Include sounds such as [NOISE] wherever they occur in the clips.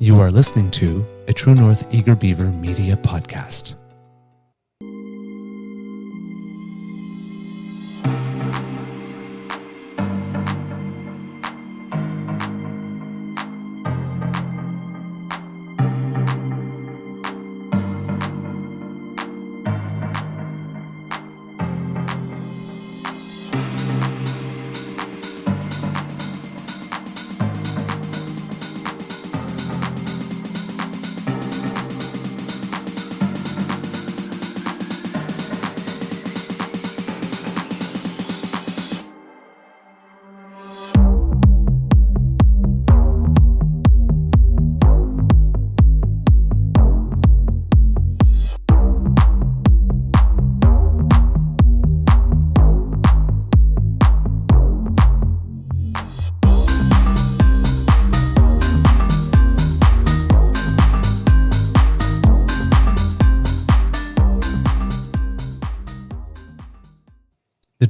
You are listening to a True North Eager Beaver Media Podcast.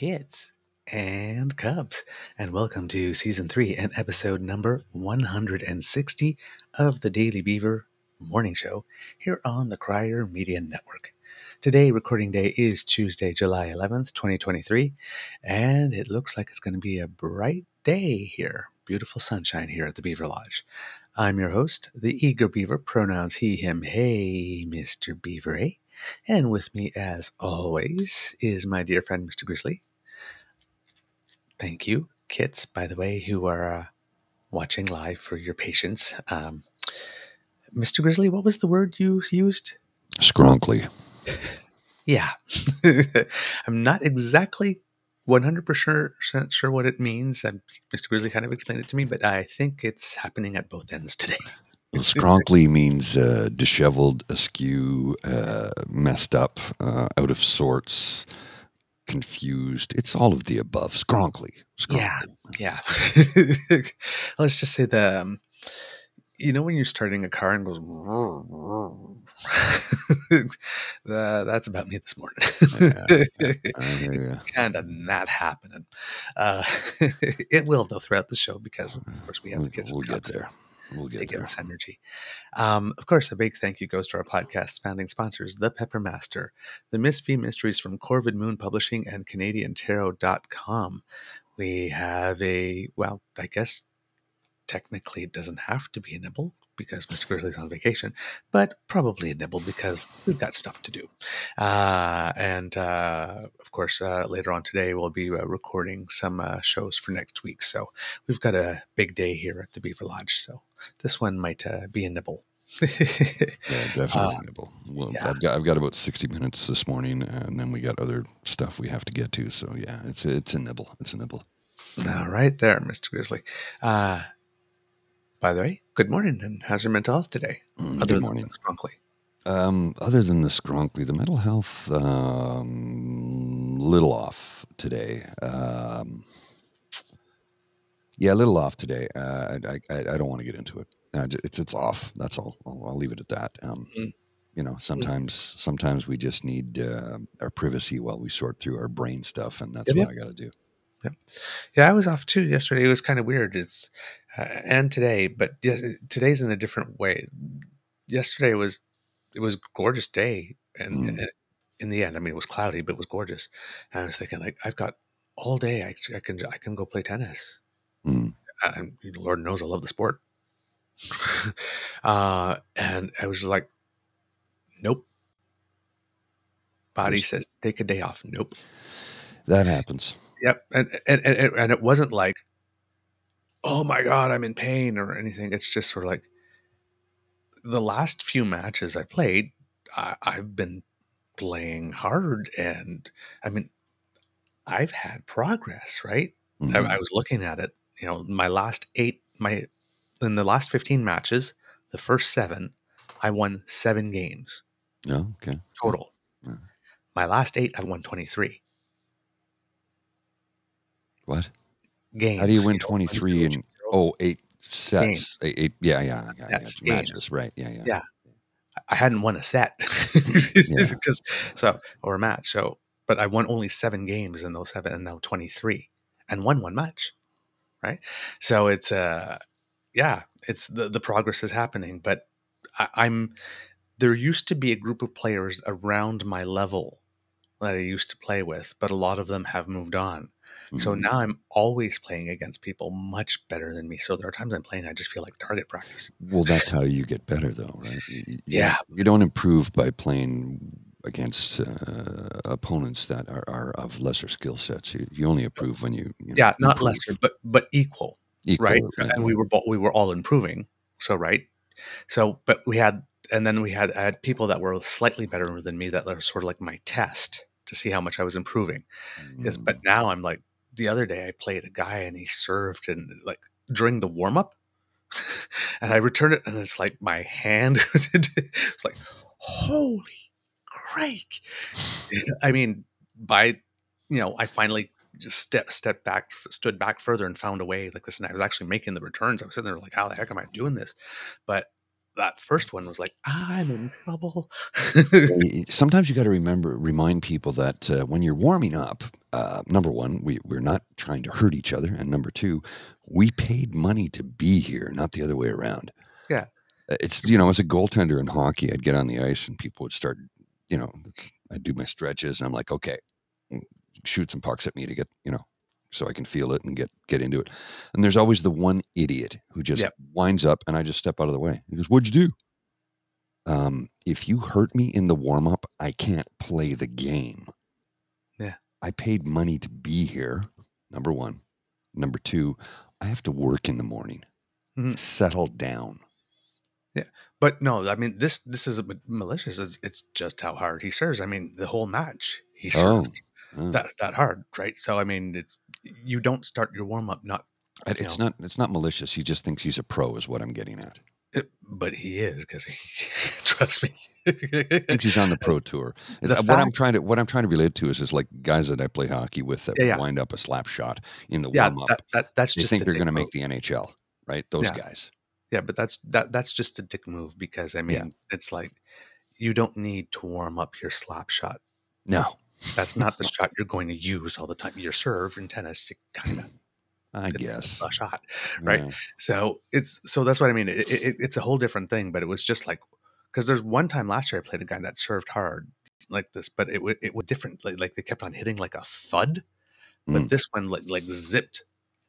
Kids and cubs, and welcome to season three and episode number 160 of the Daily Beaver Morning Show here on the Crier Media Network. Today, recording day is Tuesday, July 11th, 2023, and it looks like it's going to be a bright day here. Beautiful sunshine here at the Beaver Lodge. I'm your host, the Eager Beaver, pronouns he, him, hey, Mr. Beaver, eh? And with me, as always, is my dear friend, Mr. Grizzly. Thank you, kits, by the way, who are uh, watching live for your patience. Um, Mr. Grizzly, what was the word you used? Skronkly. Yeah. [LAUGHS] I'm not exactly 100% sure what it means. Um, Mr. Grizzly kind of explained it to me, but I think it's happening at both ends today. Well, skronkly means uh, disheveled, askew, uh, messed up, uh, out of sorts, confused. It's all of the above. Skronkly. Yeah. Yeah. [LAUGHS] Let's just say the, um, you know, when you're starting a car and goes, [LAUGHS] the, that's about me this morning. Yeah, [LAUGHS] hear it's kind of not happening. Uh, it will though throughout the show because of course we have We'll, the kids. we'll get there. We'll They get give us energy. Um, of course, a big thank you goes to our podcast's founding sponsors, The Pepper Master, the Miss Mysteries from Corvid Moon Publishing and CanadianTarot.com. We have a, well, I guess technically it doesn't have to be a nibble because Mr. Grizzly's on vacation, but probably a nibble because we've got stuff to do. Uh, and uh, of course, uh, later on today, we'll be uh, recording some uh, shows for next week. So we've got a big day here at the Beaver Lodge. So this one might uh, be a nibble. Yeah, [LAUGHS] definitely. Uh, nibble. Well, yeah. I've got I've got about sixty minutes this morning, and then we got other stuff we have to get to. So yeah, it's a, it's a nibble. It's a nibble. All right, there, Mr. Grizzly. Uh, by the way, good morning, and how's your mental health today? Mm, Other Good than morning. Scrunkly. Um, other than the skronkly, the mental health um, little off today. Um, yeah, a little off today. Uh, I, I I don't want to get into it. Uh, it's it's off. That's all. I'll, I'll leave it at that. Um, Mm. You know, sometimes sometimes we just need uh, our privacy while we sort through our brain stuff, and that's Yep, what I got to do. Yeah, I was off too yesterday. It was kind of weird. It's uh, and today, but yes, today's in a different way. Yesterday was it was a gorgeous day, and, Mm. and in the end, I mean, it was cloudy, but it was gorgeous. And I was thinking, like, I've got all day I, I can I can go play tennis. Mm. And Lord knows I love the sport. [LAUGHS] uh, and I was just like, nope. Body says take a day off. Nope. That happens. Yep. And and, and and it wasn't like, oh my god, I'm in pain or anything. It's just sort of like the last few matches I played, I, I've been playing hard, and I mean, I've had progress. Right. Mhm. I, I was looking at it. You know, my last eight, my in the last fifteen matches, the first seven, I won seven games yeah, okay. total. Yeah. My last eight, I won twenty three What? Games. How do you win know, 23 1-0, and 2-0. oh eight sets? Eight, eight, yeah, yeah, yeah, yeah, That's matches, right? Yeah, yeah. Yeah. I hadn't won a set [LAUGHS] Yeah. because so or a match. So, but I won only seven games in those seven, and now twenty three, and won one match, right? So it's uh, yeah, it's the the progress is happening. But I, I'm there used to be a group of players around my level that I used to play with, but a lot of them have moved on. So Mhm. now I'm always playing against people much better than me. So there are times I'm playing, I just feel like target practice. Well, that's how you get better, though, right? You- Yeah. You don't improve by playing against uh, opponents that are, are of lesser skill sets. You, you only improve when you, you know, Yeah, not improve. lesser, but but equal. Equal, right? And we were we were all improving. So right. So, but we had, and then we had I had people that were slightly better than me that were sort of like my test to see how much I was improving. Because, Mm. but now I'm like the other day I played a guy and he served and like during the warm up, [LAUGHS] and I returned it and it's like my hand. [LAUGHS] it's like holy crake! I mean, by you know, I finally just step stepped back, stood back further, and found a way. Like, this. And I was actually making the returns. I was sitting there like, how the heck am I doing this? But that first one was like, I'm in trouble. [LAUGHS] Sometimes you got to remember remind people that uh, when you're warming up uh, number one we, we're not trying to hurt each other and number two we paid money to be here not the other way around Yeah. Uh, it's you know as a goaltender in hockey i'd get on the ice and people would start you know i'd do my stretches and i'm like okay mm, shoot some pucks at me to get you know so i can feel it and get get into it and there's always the one idiot who just Yep. winds up and i just step out of the way he goes what'd you do um, if you hurt me in the warm up, I can't play the game. Yeah. I paid money to be here. Number one. Number two, I have to work in the morning. Mhm. Settle down. Yeah, but no, I mean this this is a malicious. It's, it's just how hard he serves. I mean, the whole match he Oh, served oh. that that hard, right? So I mean, it's you don't start your warm up not, It- it's not. It's not malicious. He just thinks he's a pro, is what I'm getting at. it, but he is because he [LAUGHS] trust me. Thinks he's on the pro tour. [LAUGHS] Is The that- what I'm trying to what I'm trying to relate to is is like guys that I play hockey with that Yeah, yeah. wind up a slap shot in the yeah, warm up. that, that that's they just think they're going to make the NHL, right? Those Yeah. guys. Yeah, but that's that that's just a dick move because I mean it's like you don't need to warm up your slap shot. No, That's not the shot you're going to use all the time. Your serve in tennis, you kind of [LAUGHS] I it's guess. a shot. right? Yeah. So it's so that's what I mean. It, it, it's a whole different thing, but it was just like because there's one time last year I played a guy that served hard like this, but it it was different. Like, like they kept on hitting like a thud, but Mm. this one like like zipped,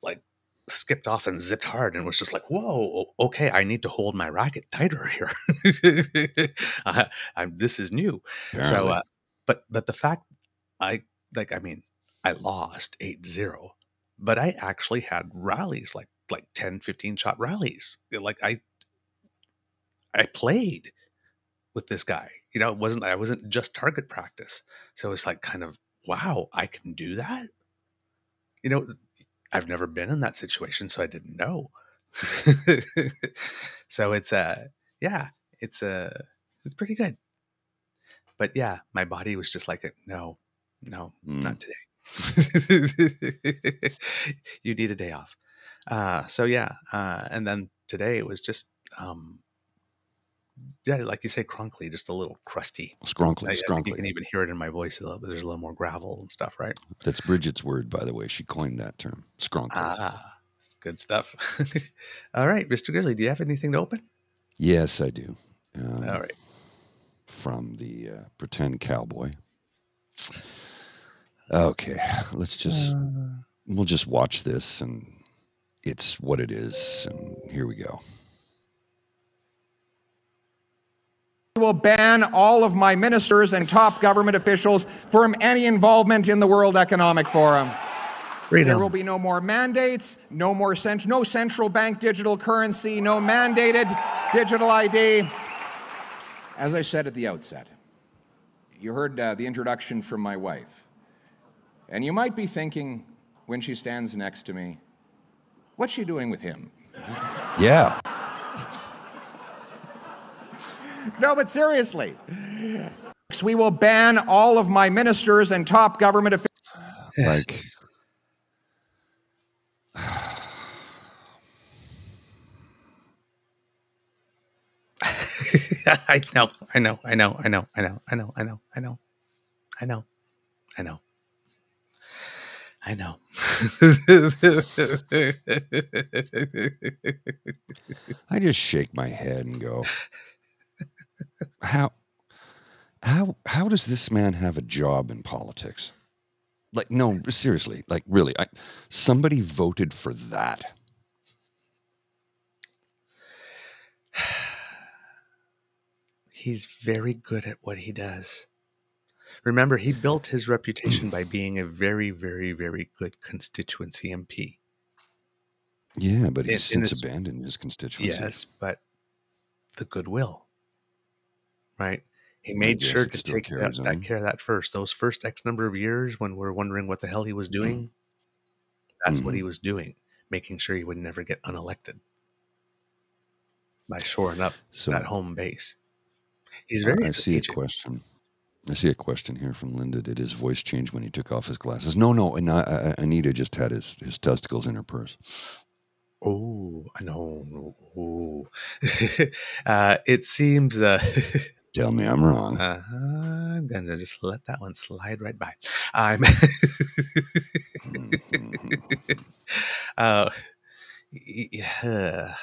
like skipped off and zipped hard, and was just like, whoa, okay, I need to hold my racket tighter here. [LAUGHS] This is new. So, uh, but but the fact I like, I mean, I lost 8-0, but I actually had rallies like like 10, 15 shot rallies. Like I I played with this guy. You know, it wasn't I wasn't just target practice. So it's like kind of wow, I can do that. You know, I've never been in that situation, so I didn't know. [LAUGHS] so it's uh yeah, it's uh it's pretty good. But yeah, my body was just like no, no, Mm. not today. [LAUGHS] you need a day off. Uh, so yeah, uh, and then today it was just um, yeah, like you say, crunkly, just a little crusty. Scrunkly, I, I you can even hear it in my voice a little bit. There's a little more gravel and stuff, right? That's Bridget's word, by the way. She coined that term. Scrunkly. Ah, good stuff. [LAUGHS] All right, Mr. Grizzly, do you have anything to open? yes, I do. Um, All right. From the uh, pretend cowboy. Okay, let's just Uh, we'll just watch this and it's what it is and here we go. will ban all of my ministers and top government officials from any involvement in the World Economic Forum. There will be no more mandates, no more cent- no central bank digital currency, no mandated digital ID. As I said at the outset, you heard uh, the introduction from my wife. And you might be thinking when she stands next to me, what's she doing with him? Yeah. No, but seriously. We will ban all of my ministers and top government officials. Like I know, I know, I know, I know, I know, I know, I know, I know, I know, I know. I know. I just shake my head and go, how, how, how does this man have a job in politics? Like, no, seriously, like, really, I, somebody voted for that. [SIGHS] He's very good at what he does. Remember, he built his reputation by being a very, very, very good constituency MP. Yeah, but he's in since his- abandoned his constituency. Yes, but the goodwill, right? He made sure to take that, that care of that first. Those first X number of years when we're wondering what the hell he was doing, that's what Mhm. he was doing, making sure he would never get unelected by shoring up So that home base. He's very I see a question. I see a question here from Linda. Did his voice change when he took off his glasses? No, no. And I, I, Anaida just had his, his testicles in her purse. Oh, I know. Oh. [LAUGHS] uh, it seems. Uh, [LAUGHS] Tell me I'm wrong. uh, I'm gonna just let that one slide right by. I'm. [LAUGHS] Uh, yeah.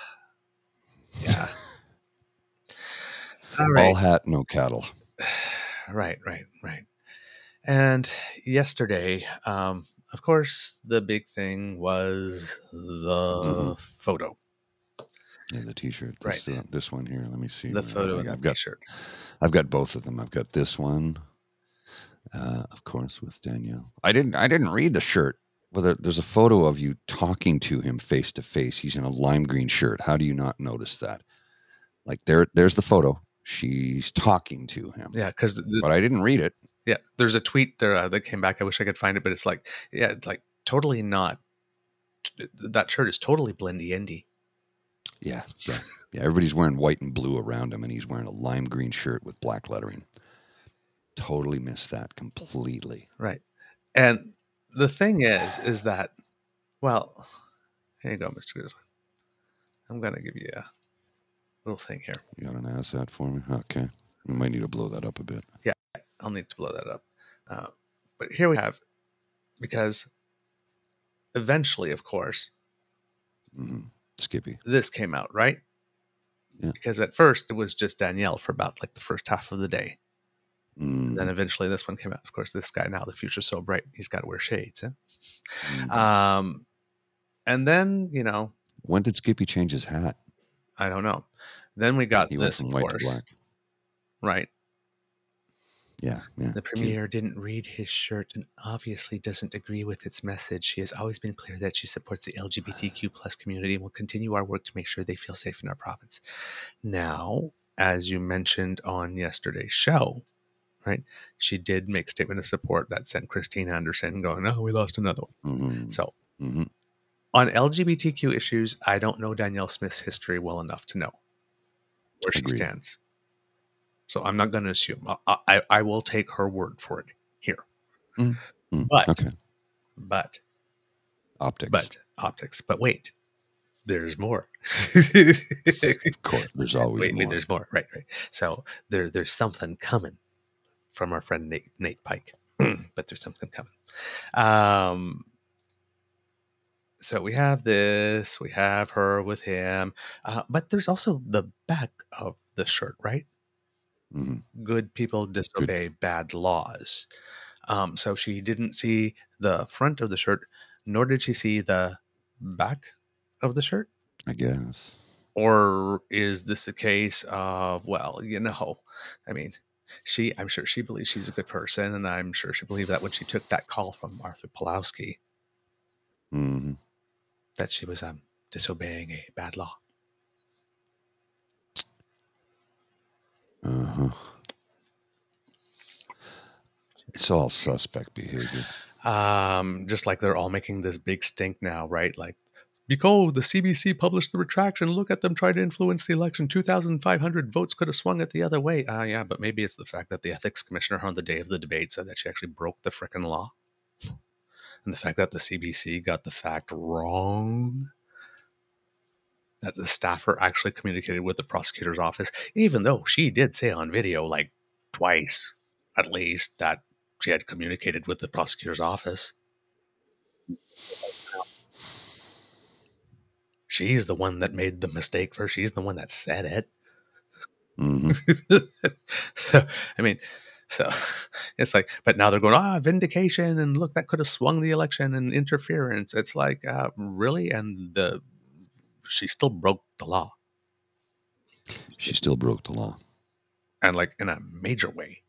Yeah. All All right. hat, no cattle. [SIGHS] [SIGHS] [SIGHS] Right, right, right. And yesterday, um, of course, the big thing was the Mhm. photo, Yeah, the T-shirt. Right. This, uh, this one here. Let me see. the photo I- and the I've got t-shirt. I've got both of them. I've got this one, uh, of course, with Danielle. I didn't I didn't read the shirt. Well, there, there's a photo of you talking to him face to face. He's in a lime green shirt. How do you not notice that? Like there, there's the photo. She's talking to him, Yeah, because but I didn't read it. yeah, there's a tweet there uh, that came back. I wish I could find it, but it's like, yeah, like totally not. That shirt is totally blendy endy. Yeah, yeah, yeah. Everybody's wearing white and blue around him, and he's wearing a lime green shirt with black lettering. Totally missed that completely. Right. And the thing is, is that, well, here you go, Mr. Grizzly. I'm going to give you a little thing here. You got an asset for me? Okay, we might need to blow that up a bit. Yeah, I'll need to blow that up. Uh, but here we have, because eventually, of course, hmm Skippy. this came out, right? Yeah. Because at first it was just Danielle for about like the first half of the day. Mm, And then eventually this one came out. Of course, this guy now, the future's so bright, he's got to wear shades. Huh? mhm. Um, and then, you know, when did Skippy change his hat? I don't know. Then we got He went this, from of white course, to black. right? Yeah, yeah. The cute. premier didn't read his shirt and obviously doesn't agree with its message. She has always been clear that she supports the LGBTQ plus community and will continue our work to make sure they feel safe in our province. Now, as you mentioned on yesterday's show, right? She did make a statement of support that sent Christine Anderson going, "Oh, we lost another one." Mhm, So, mhm. on LGBTQ issues, I don't know Danielle Smith's history well enough to know where she Agreed. stands. So I'm not going to assume. I, I, I will take her word for it here. Mm, But- okay, But optics. but optics. But wait, there's more. of course, there's [LAUGHS] always wait, more. wait, there's more. Right, right. So there, there's something coming from our friend Nate, Nate Pike. [CLEARS THROAT] but there's something coming. Um. So we have this. We have her with him. Uh, but there's also the back of the shirt, right? Mhm. Good people disobey bad laws. Um, so she didn't see the front of the shirt, nor did she see the back of the shirt. I guess. Or is this a case of, well, you know, I mean, she, I'm sure she believes she's a good person, and I'm sure she believed that when she took that call from Arthur Pawlowski hmm that she was um, disobeying a bad law. Uh huh. It's all suspect behavior. Um, just like they're all making this big stink now, right? Like, because the CBC published the retraction, look at them try to influence the election. 2,500 votes could have swung it the other way. Ah, yeah, but maybe it's the fact that the ethics commissioner on the day of the debate said that she actually broke the frickin' law. And the fact that the CBC got the fact wrong. That the staffer actually communicated with the prosecutor's office, even though she did say on video, like twice at least, that she had communicated with the prosecutor's office. She's the one that made the mistake first. She's the one that said it. hmm [LAUGHS] so, I mean, so [LAUGHS] it's like, but now they're going, ah, vindication, and look, that could have swung the election and interference. It's like, uh, really, and the she still broke the law, She still broke the law. and like in a major way.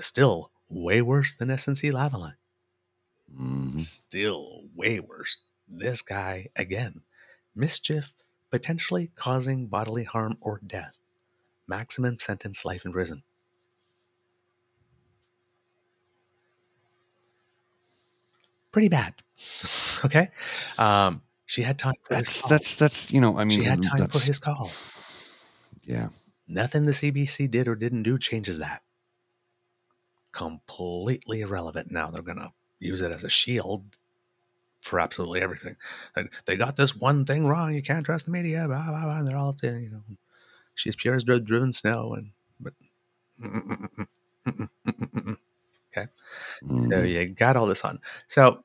Still way worse than SNC Lavalin. hmm Still way worse. This guy again, mischief, potentially causing bodily harm or death. Maximum sentence, life in prison. Pretty bad. Okay. Um, she had time for his That's call. that's that's you know I mean she had time for his call. yeah Nothing the CBC did or didn't do changes that. Completely irrelevant. Now they're going to use it as a shield for absolutely everything. And they got this one thing wrong. You can't trust the media. Blah, blah, blah. They're all, you know, she's pure as dri- driven snow. And, but, okay. So Mhm. you got all this on. So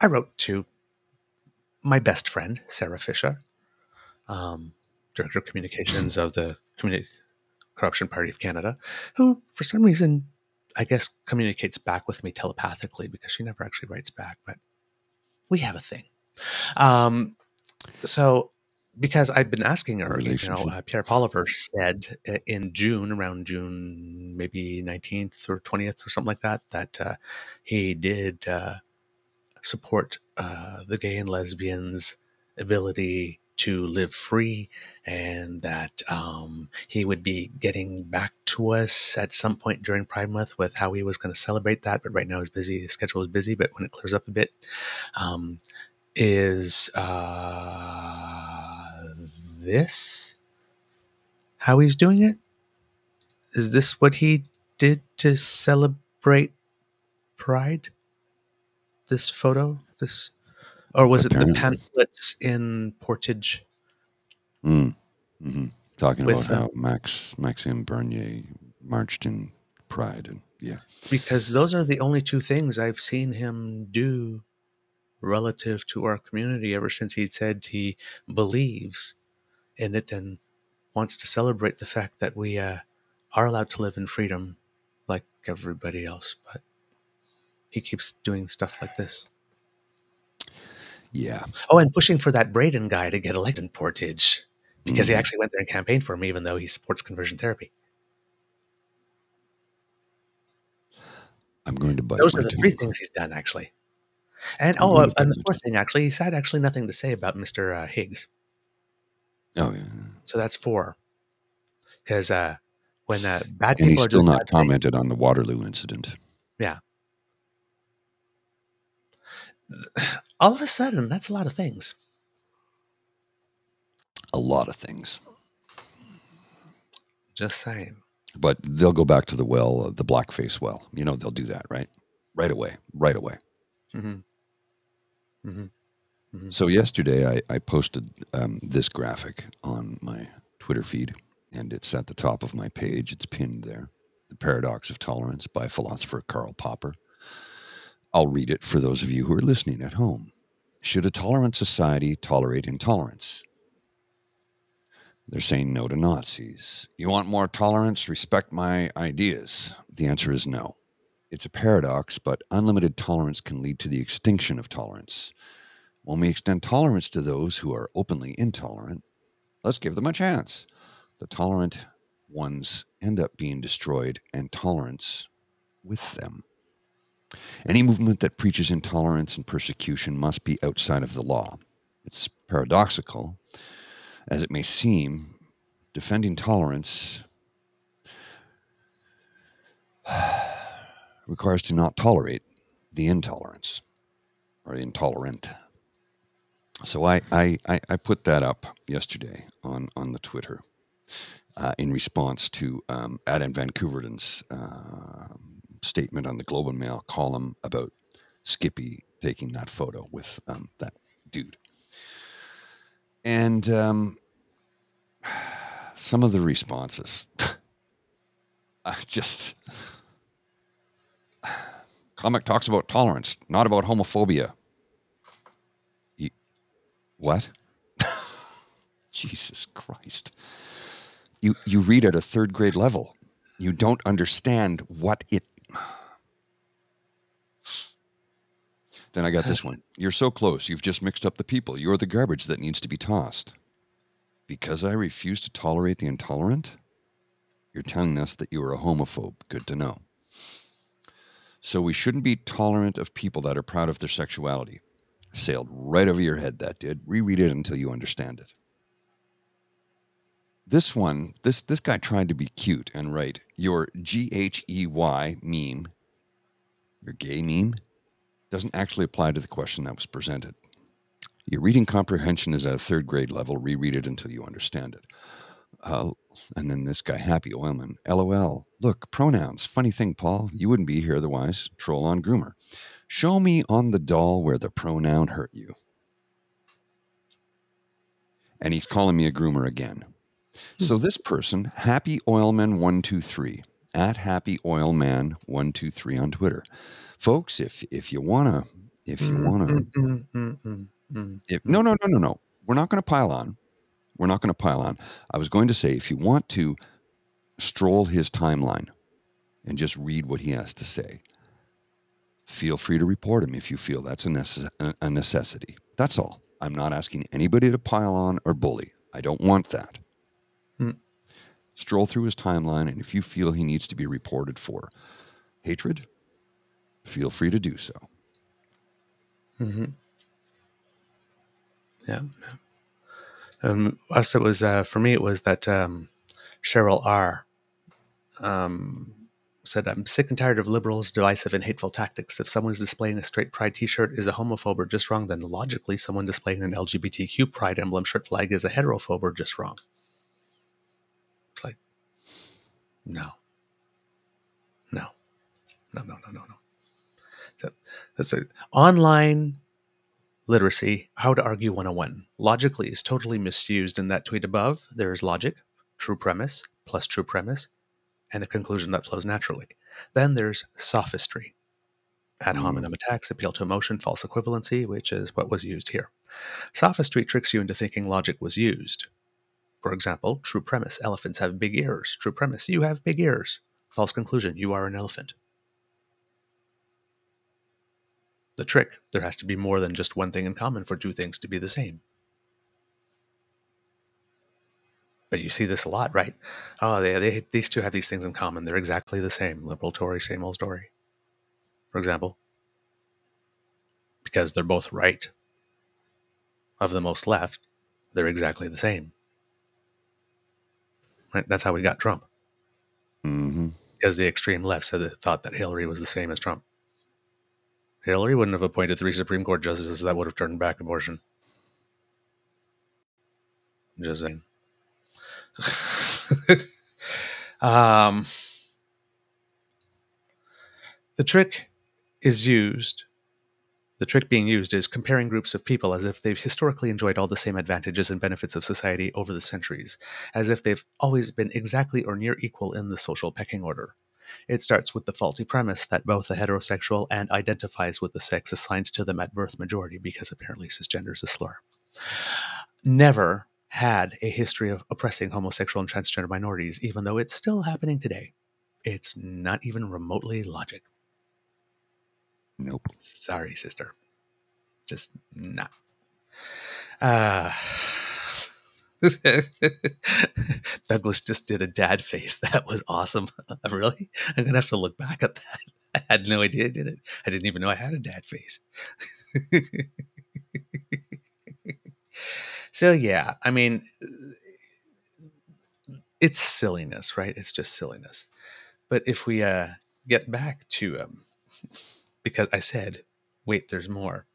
I wrote to my best friend, Sarah Fisher, um, Director of Communications of the Communi- Corruption Party of Canada, who, for some reason, I guess communicates back with me telepathically because she never actually writes back, but we have a thing. Um, so, because I've been asking her, you know, uh, Pierre Poilievre said uh, in June, around June, maybe 19th or 20th or something like that, that uh, he did uh, support uh, the gay and lesbians' ability to live free and that um, he would be getting back to us at some point during Pride Month with how he was going to celebrate that. But right now he's busy, his schedule is busy. But when it clears up a bit, um, is uh, this how he's doing it? Is this what he did to celebrate Pride? This photo, this, or was it the pamphlets in Portage? Mm. hmm Talking With, about uh, how Max Maxime Bernier marched in Pride and yeah. because those are the only two things I've seen him do relative to our community ever since he said he believes in it and wants to celebrate the fact that we uh, are allowed to live in freedom like everybody else. But he keeps doing stuff like this. Yeah. Oh, and pushing for that Branden guy to get elected in Portage because he Mhm. actually went there and campaigned for him, even though he supports conversion therapy. I'm going to bite Those are the three things he's done, actually. And I'm oh, uh, and the fourth thing, actually, he's had actually nothing to say about Mr. Uh, Higgs. Oh yeah. So that's four. Because uh, when uh, bad And people he's are still doing not bad things- commented on the Waterloo incident. All of a sudden, that's a lot of things. A lot of things. Just saying. But they'll go back to the well, uh, the blackface well. You know, they'll do that, right? Right away. Right away. Mm-hmm. mm-hmm So yesterday I, I posted um, this graphic on my Twitter feed, and it's at the top of my page. It's pinned there. The Paradox of Tolerance by philosopher Karl Popper. I'll read it for those of you who are listening at home. Should a tolerant society tolerate intolerance? They're saying no to Nazis. You want more tolerance? Respect my ideas. The answer is no. It's a paradox, but unlimited tolerance can lead to the extinction of tolerance. When we extend tolerance to those who are openly intolerant, let's give them a chance. The tolerant ones end up being destroyed, and tolerance with them. Any movement that preaches intolerance and persecution must be outside of the law. It's paradoxical, as it may seem, defending tolerance [SIGHS] requires to not tolerate the intolerance or intolerant. So I, I, I, put that up yesterday on, on the Twitter uh, in response to um, Adam van Koeverden's uh, statement on the Globe and Mail column about Skippy taking that photo with um, that dude. And um, some of the responses, [LAUGHS] I just. [SIGHS] Comic talks about tolerance, not about homophobia. What? [LAUGHS] Jesus Christ. You you read at a third grade level. You don't understand what it Then I got this one. You're so close. You've just mixed up the people. You're the garbage that needs to be tossed. Because I refuse to tolerate the intolerant? You're telling us that you are a homophobe. Good to know. So we shouldn't be tolerant of people that are proud of their sexuality. Sailed right over your head, that did. Reread it until you understand it. This one, this this guy tried to be cute and write your G H E Y meme, your gay meme, doesn't actually apply to the question that was presented. Your reading comprehension is at a third grade level. Reread it until you understand it. Uh, and then this guy, Happy Oilman, LOL. Look, pronouns. Funny thing, Paul. You wouldn't be here otherwise. Troll on groomer. Show me on the doll where the pronoun hurt you. And he's calling me a groomer again. So this person, Happy Oilman 123, at Happy Oilman 123 on Twitter. Folks if if you want to if you want to Mm, mm, mm, mm, if no no no no no. We're not going to pile on. We're not going to pile on. I was going to say if you want to stroll his timeline and just read what he has to say feel free to report him if you feel that's a, necess- a necessity. That's all. I'm not asking anybody to pile on or bully. I don't want that. Stroll through his timeline and if you feel he needs to be reported for hatred feel free to do so mhm. Yeah. yeah. Um, us, it was uh, for me. It was that um, Cheryl R. Um, said, "I'm sick and tired of liberals' divisive and hateful tactics. If someone's displaying a straight pride T-shirt is a homophobe or just wrong, then logically, someone displaying an LGBTQ pride emblem shirt flag is a heterophobe or just wrong." It's like, no, no, no, no, no, no, no. So that's it. Online literacy, how to argue 101. Logically is totally misused in that tweet above. There is logic, true premise, plus true premise, and a conclusion that flows naturally. Then there's sophistry. Ad Mm. hominem attacks appeal to emotion, false equivalency, which is what was used here. Sophistry tricks you into thinking logic was used. For example, true premise elephants have big ears. True premise you have big ears. False conclusion you are an elephant. The trick there has to be more than just one thing in common for two things to be the same. But you see this a lot, right? Oh, they, they, these two have these things in common. They're exactly the same. Liberal Tory, same old story. For example, because they're both right. Of the most left, they're exactly the same. Right? That's how we got Trump. hmm Because the extreme left said that thought that Hillary was the same as Trump. Hillary wouldn't have appointed three Supreme Court justices that would have turned back abortion. Just saying. [LAUGHS] um, the trick is used. The trick being used is comparing groups of people as if they've historically enjoyed all the same advantages and benefits of society over the centuries, as if they've always been exactly or near equal in the social pecking order. It starts with the faulty premise that both the heterosexual and identifies with the sex assigned to them at birth majority, because apparently cisgender is a slur. Never had a history of oppressing homosexual and transgender minorities, even though it's still happening today. It's not even remotely logic. Nope. Sorry, sister. Just not. Uh, [LAUGHS] Douglas just did a dad face. [LAUGHS] That was awesome. [LAUGHS] really? I'm going to have to look back at that. I had no idea I did it. I didn't even know I had a dad face. so, yeah, I mean, it's silliness, right? It's just silliness. But if we uh, get back to, um, because I said, wait, there's more.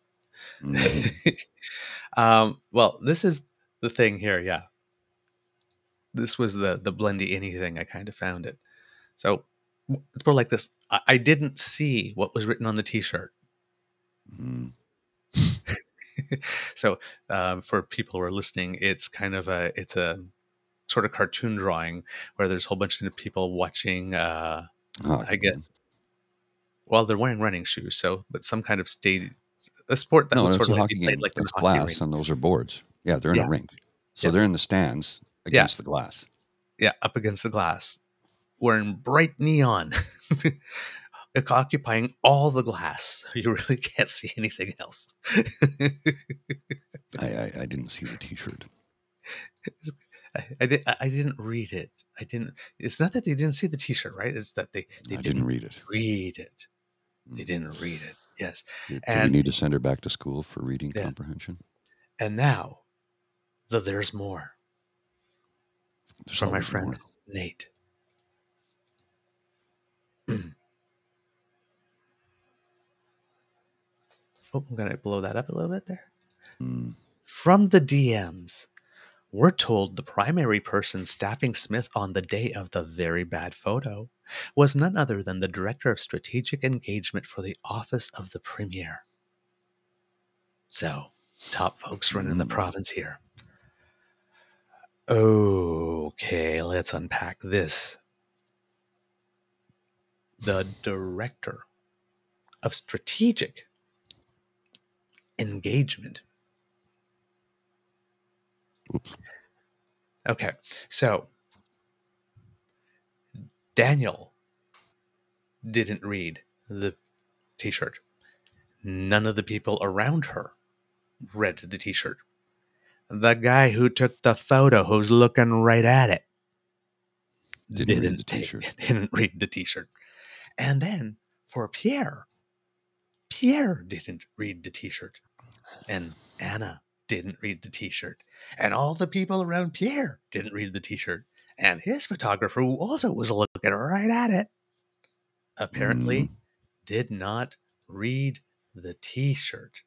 Mhm. [LAUGHS] um, well, this is the thing here. Yeah, this was the the blendy anything. I kind of found it. So it's more like this. I, I didn't see what was written on the T-shirt. Mm. [LAUGHS] so um, for people who are listening, it's kind of a it's a sort of cartoon drawing where there's a whole bunch of people watching. Uh, Oh, I guess. Well, they're wearing running shoes, so but some kind of state a sport that No, was sort of like played like it's glass, and those are boards. Yeah, they're in Yeah. a rink. So Yeah. they're in the stands against the glass. yeah, up against the glass, wearing bright neon, [LAUGHS] occupying all the glass. [LAUGHS] You really can't see anything else. I, I, I didn't see the T-shirt. [LAUGHS] I, I, did, I didn't read it. I didn't. It's not that they didn't see the T-shirt, right? It's that they they didn't, didn't read it. read it. They didn't read it. Yes. Do, do and- we need to send her back to school for reading Yes. comprehension? And now, the there's more There's from my friend more. Nate. [CLEARS THROAT] oh, I'm gonna blow that up a little bit there. Mm. From the DMs, we're told the primary person staffing Smith on the day of the very bad photo was none other than the Director of Strategic Engagement for the Office of the Premier. So, top folks running the Mm. province here. Okay, let's unpack this. The Director of Strategic Engagement Oops. Okay, so Danielle didn't read the t shirt. None of the people around her read the t shirt. The guy who took the photo, who's looking right at it, Didn't read the t-shirt. [LAUGHS] Didn't read the t shirt. And then for Pierre, Pierre didn't read the t shirt. And Anna didn't read the t shirt. And all the people around Pierre didn't read the t shirt. And his photographer, who also was looking right at it, apparently Mm. did not read the t shirt.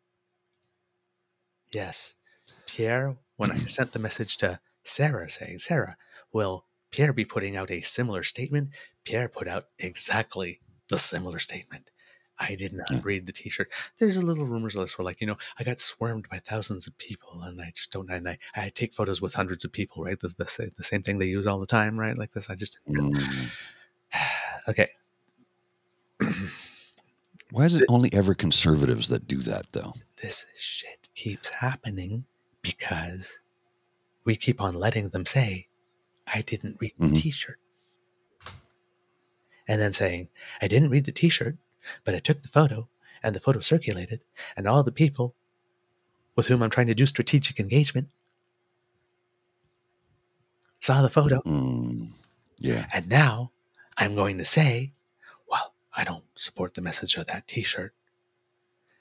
Yes, Pierre, when I sent the message to Sarah saying, Sarah, will Pierre be putting out a similar statement? Pierre put out exactly the similar statement. I did not Yeah. read the T-shirt. There's a little rumors list where, like, you know, I got swarmed by thousands of people, and I just don't. And I, I take photos with hundreds of people, right? The, the, the same thing they use all the time, right? Like this. I just Mm. [SIGHS] okay. [CLEARS THROAT] Why is it only ever conservatives that do that, though? This shit keeps happening because we keep on letting them say, "I didn't read the Mhm. T-shirt," and then saying, "I didn't read the T-shirt, but I took the photo, and the photo circulated, and all the people with whom I'm trying to do strategic engagement saw the photo, Mm. Yeah. and now I'm going to say, well, I don't support the message of that T-shirt."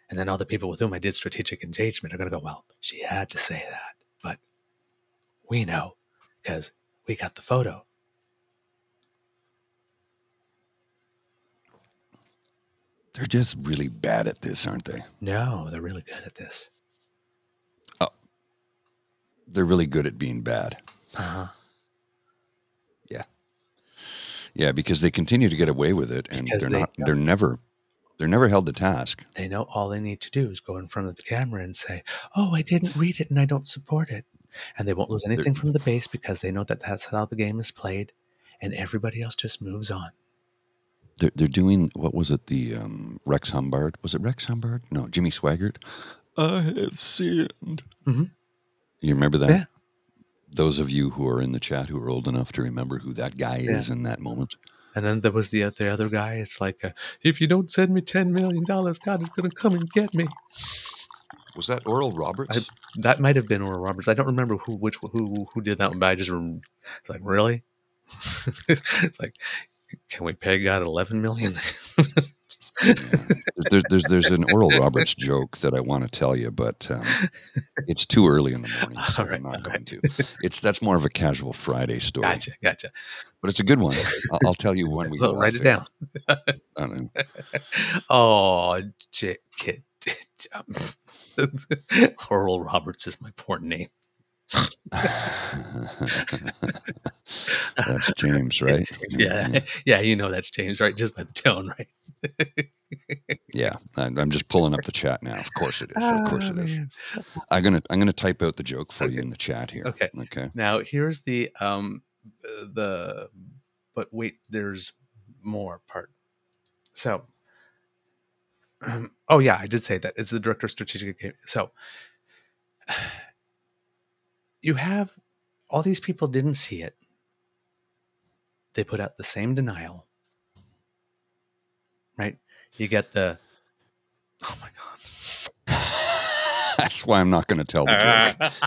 And then all the people with whom I did strategic engagement are going to go, well, she had to say that. But we know because we got the photo. They're just really bad at this, aren't they? No, they're really good at this. Oh, they're really good at being bad. Uh-huh. Yeah, Yeah, because they continue to get away with it, and Because they're they not. don't. They're never. They're never held to task. They know all they need to do is go in front of the camera and say, oh, I didn't read it and I don't support it. And they won't lose anything from the base because they know that that's how the game is played. And everybody else just moves on. They're, they're doing what was it? The um, Rex Humbard was it Rex Humbard? No, Jimmy Swaggart. I have sinned. Mhm. You remember that? Yeah. those of you who are in the chat who are old enough to remember who that guy is in that moment. And then there was the the other guy. It's like, uh, if you don't send me ten million dollars, God is going to come and get me. Was that Oral Roberts? That might have been Oral Roberts. I don't remember who which who who did that one, but I just like really. [LAUGHS] it's like, can we pay God eleven million? [LAUGHS] Yeah. There's, there's there's an Oral Roberts joke that I want to tell you, but um, it's too early in the morning, so All right, I'm not going right. to. It's that's more of a casual Friday story, gotcha, gotcha. but it's a good one. I'll, I'll tell you when we Well, write it down. I don't know. [LAUGHS] Oh, J- kid. [LAUGHS] Oral Roberts is my porn name. [LAUGHS] That's James, right? Yeah, [LAUGHS] yeah, you know that's James, right? Just by the tone, right? [LAUGHS] Yeah, I'm, just pulling up the chat now. Of course it is. Of course Oh, it is. I'm gonna I'm gonna type out the joke for you in the chat here. Okay. Okay. Now here's the um the but wait, there's more part. So [CLEARS THROAT] oh yeah, I did say that. It's the director of strategic. So you have all these people didn't see it. They put out the same denial. Right? You get the Oh my god. [LAUGHS] That's why I'm not gonna tell the joke. [LAUGHS]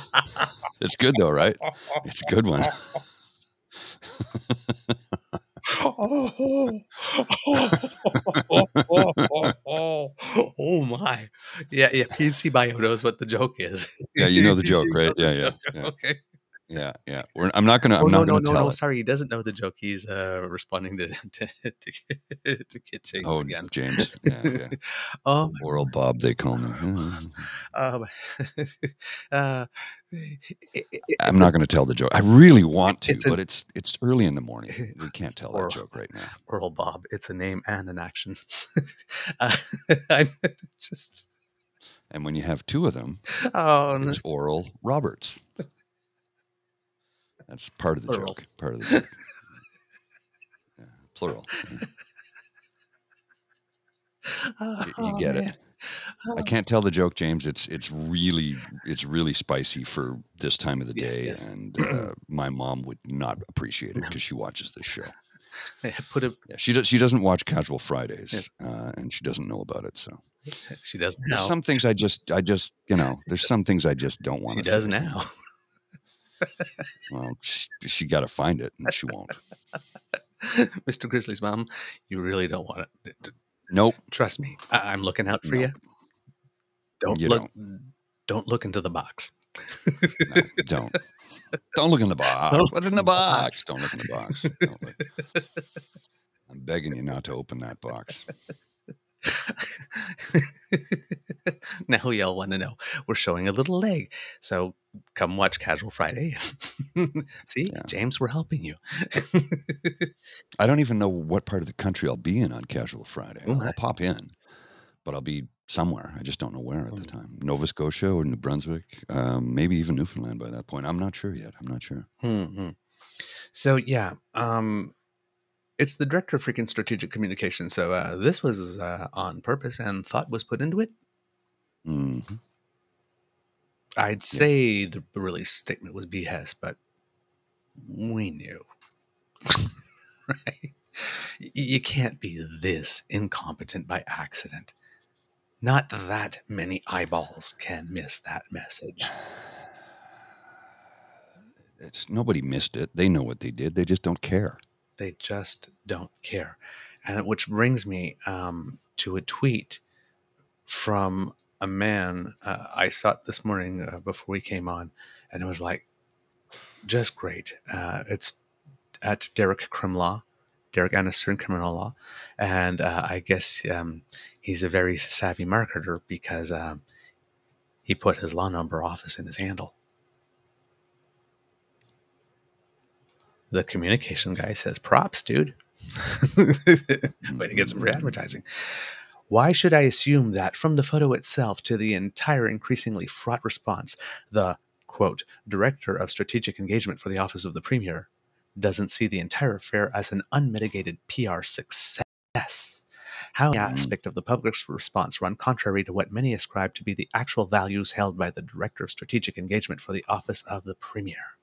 It's good though, right? It's a good one. [LAUGHS] oh, oh oh, oh, my. Yeah, yeah. PC Bio knows what the joke is. Yeah, you know the joke, right? Yeah, yeah. Okay. Yeah, yeah. We're, I'm not gonna. I'm oh, no, not no, gonna no, tell no. it. Sorry, he doesn't know the joke. He's uh, responding to [LAUGHS] to, to, to Kit James Oh, again. James. Yeah, yeah. [LAUGHS] Um, Oral Bob, they call me. [LAUGHS] Um, uh, it- it- I'm not going to tell the joke. I really want to, It's an- but it's it's early in the morning. We can't tell Oral. that joke right now. Earl Bob. It's a name and an action. uh, I just And when you have two of them, oh no. it's Oral Roberts. That's part of the Plural. joke. Part of the joke. [LAUGHS] Yeah, plural. Oh, you get it. I can't tell the joke, James. It's it's really it's really spicy for this time of the Yes, day, yes. and [CLEARS THROAT] uh, my mom would not appreciate it No. because she watches this show. [LAUGHS] Put a. Yeah, she does. She doesn't watch Casual Fridays, Yes. uh, and she doesn't know about it. So [LAUGHS] She does there's now. some things I just I just you know there's some things I just don't want She to. does now. Well, she, she got to find it, and she won't. [LAUGHS] Mr. Grizzly's mom, you really don't want it. Nope. Trust me, I- I'm looking out for No. you. Don't You look. Don't. look into the box. No, don't. Don't look in the [LAUGHS] box. Don't What's in the the box. box? Don't look in the box. Don't. I'm begging you not to open that box. [LAUGHS] now we all want to know. We're showing a little leg, so come watch Casual Friday. [LAUGHS] See, Yeah. James, we're helping you. I don't even know what part of the country I'll be in on Casual Friday. Oh, I'll. Pop in, but I'll be somewhere. I just don't know where at the time. Nova Scotia or New Brunswick, um, maybe even Newfoundland by that point. I'm not sure yet. I'm not sure. hmm So yeah, um, it's the director of freaking strategic communication. So uh, this was uh, on purpose and thought was put into it. hmm I'd say the release statement was BS, but we knew, [LAUGHS] right? You can't be this incompetent by accident. Not that many eyeballs can miss that message. [SIGHS] It's nobody missed it. They know what they did. They just don't care. They just don't care. And which brings me um, to a tweet from a man uh, I saw it this morning uh, before we came on, and it was like, just great. Uh, it's at Derek Crimlaw, Derek Anderson Criminal Law, and uh, I guess um, he's a very savvy marketer because um, he put his law number office in his handle. The communication guy says, "Props, dude." [LAUGHS] Way to get some free advertising. Why should I assume that from the photo itself to the entire increasingly fraught response, the quote, director of strategic engagement for the office of the premier doesn't see the entire affair as an unmitigated PR success? How the Mhm. aspect of the public's response run contrary to what many ascribe to be the actual values held by the director of strategic engagement for the office of the premier?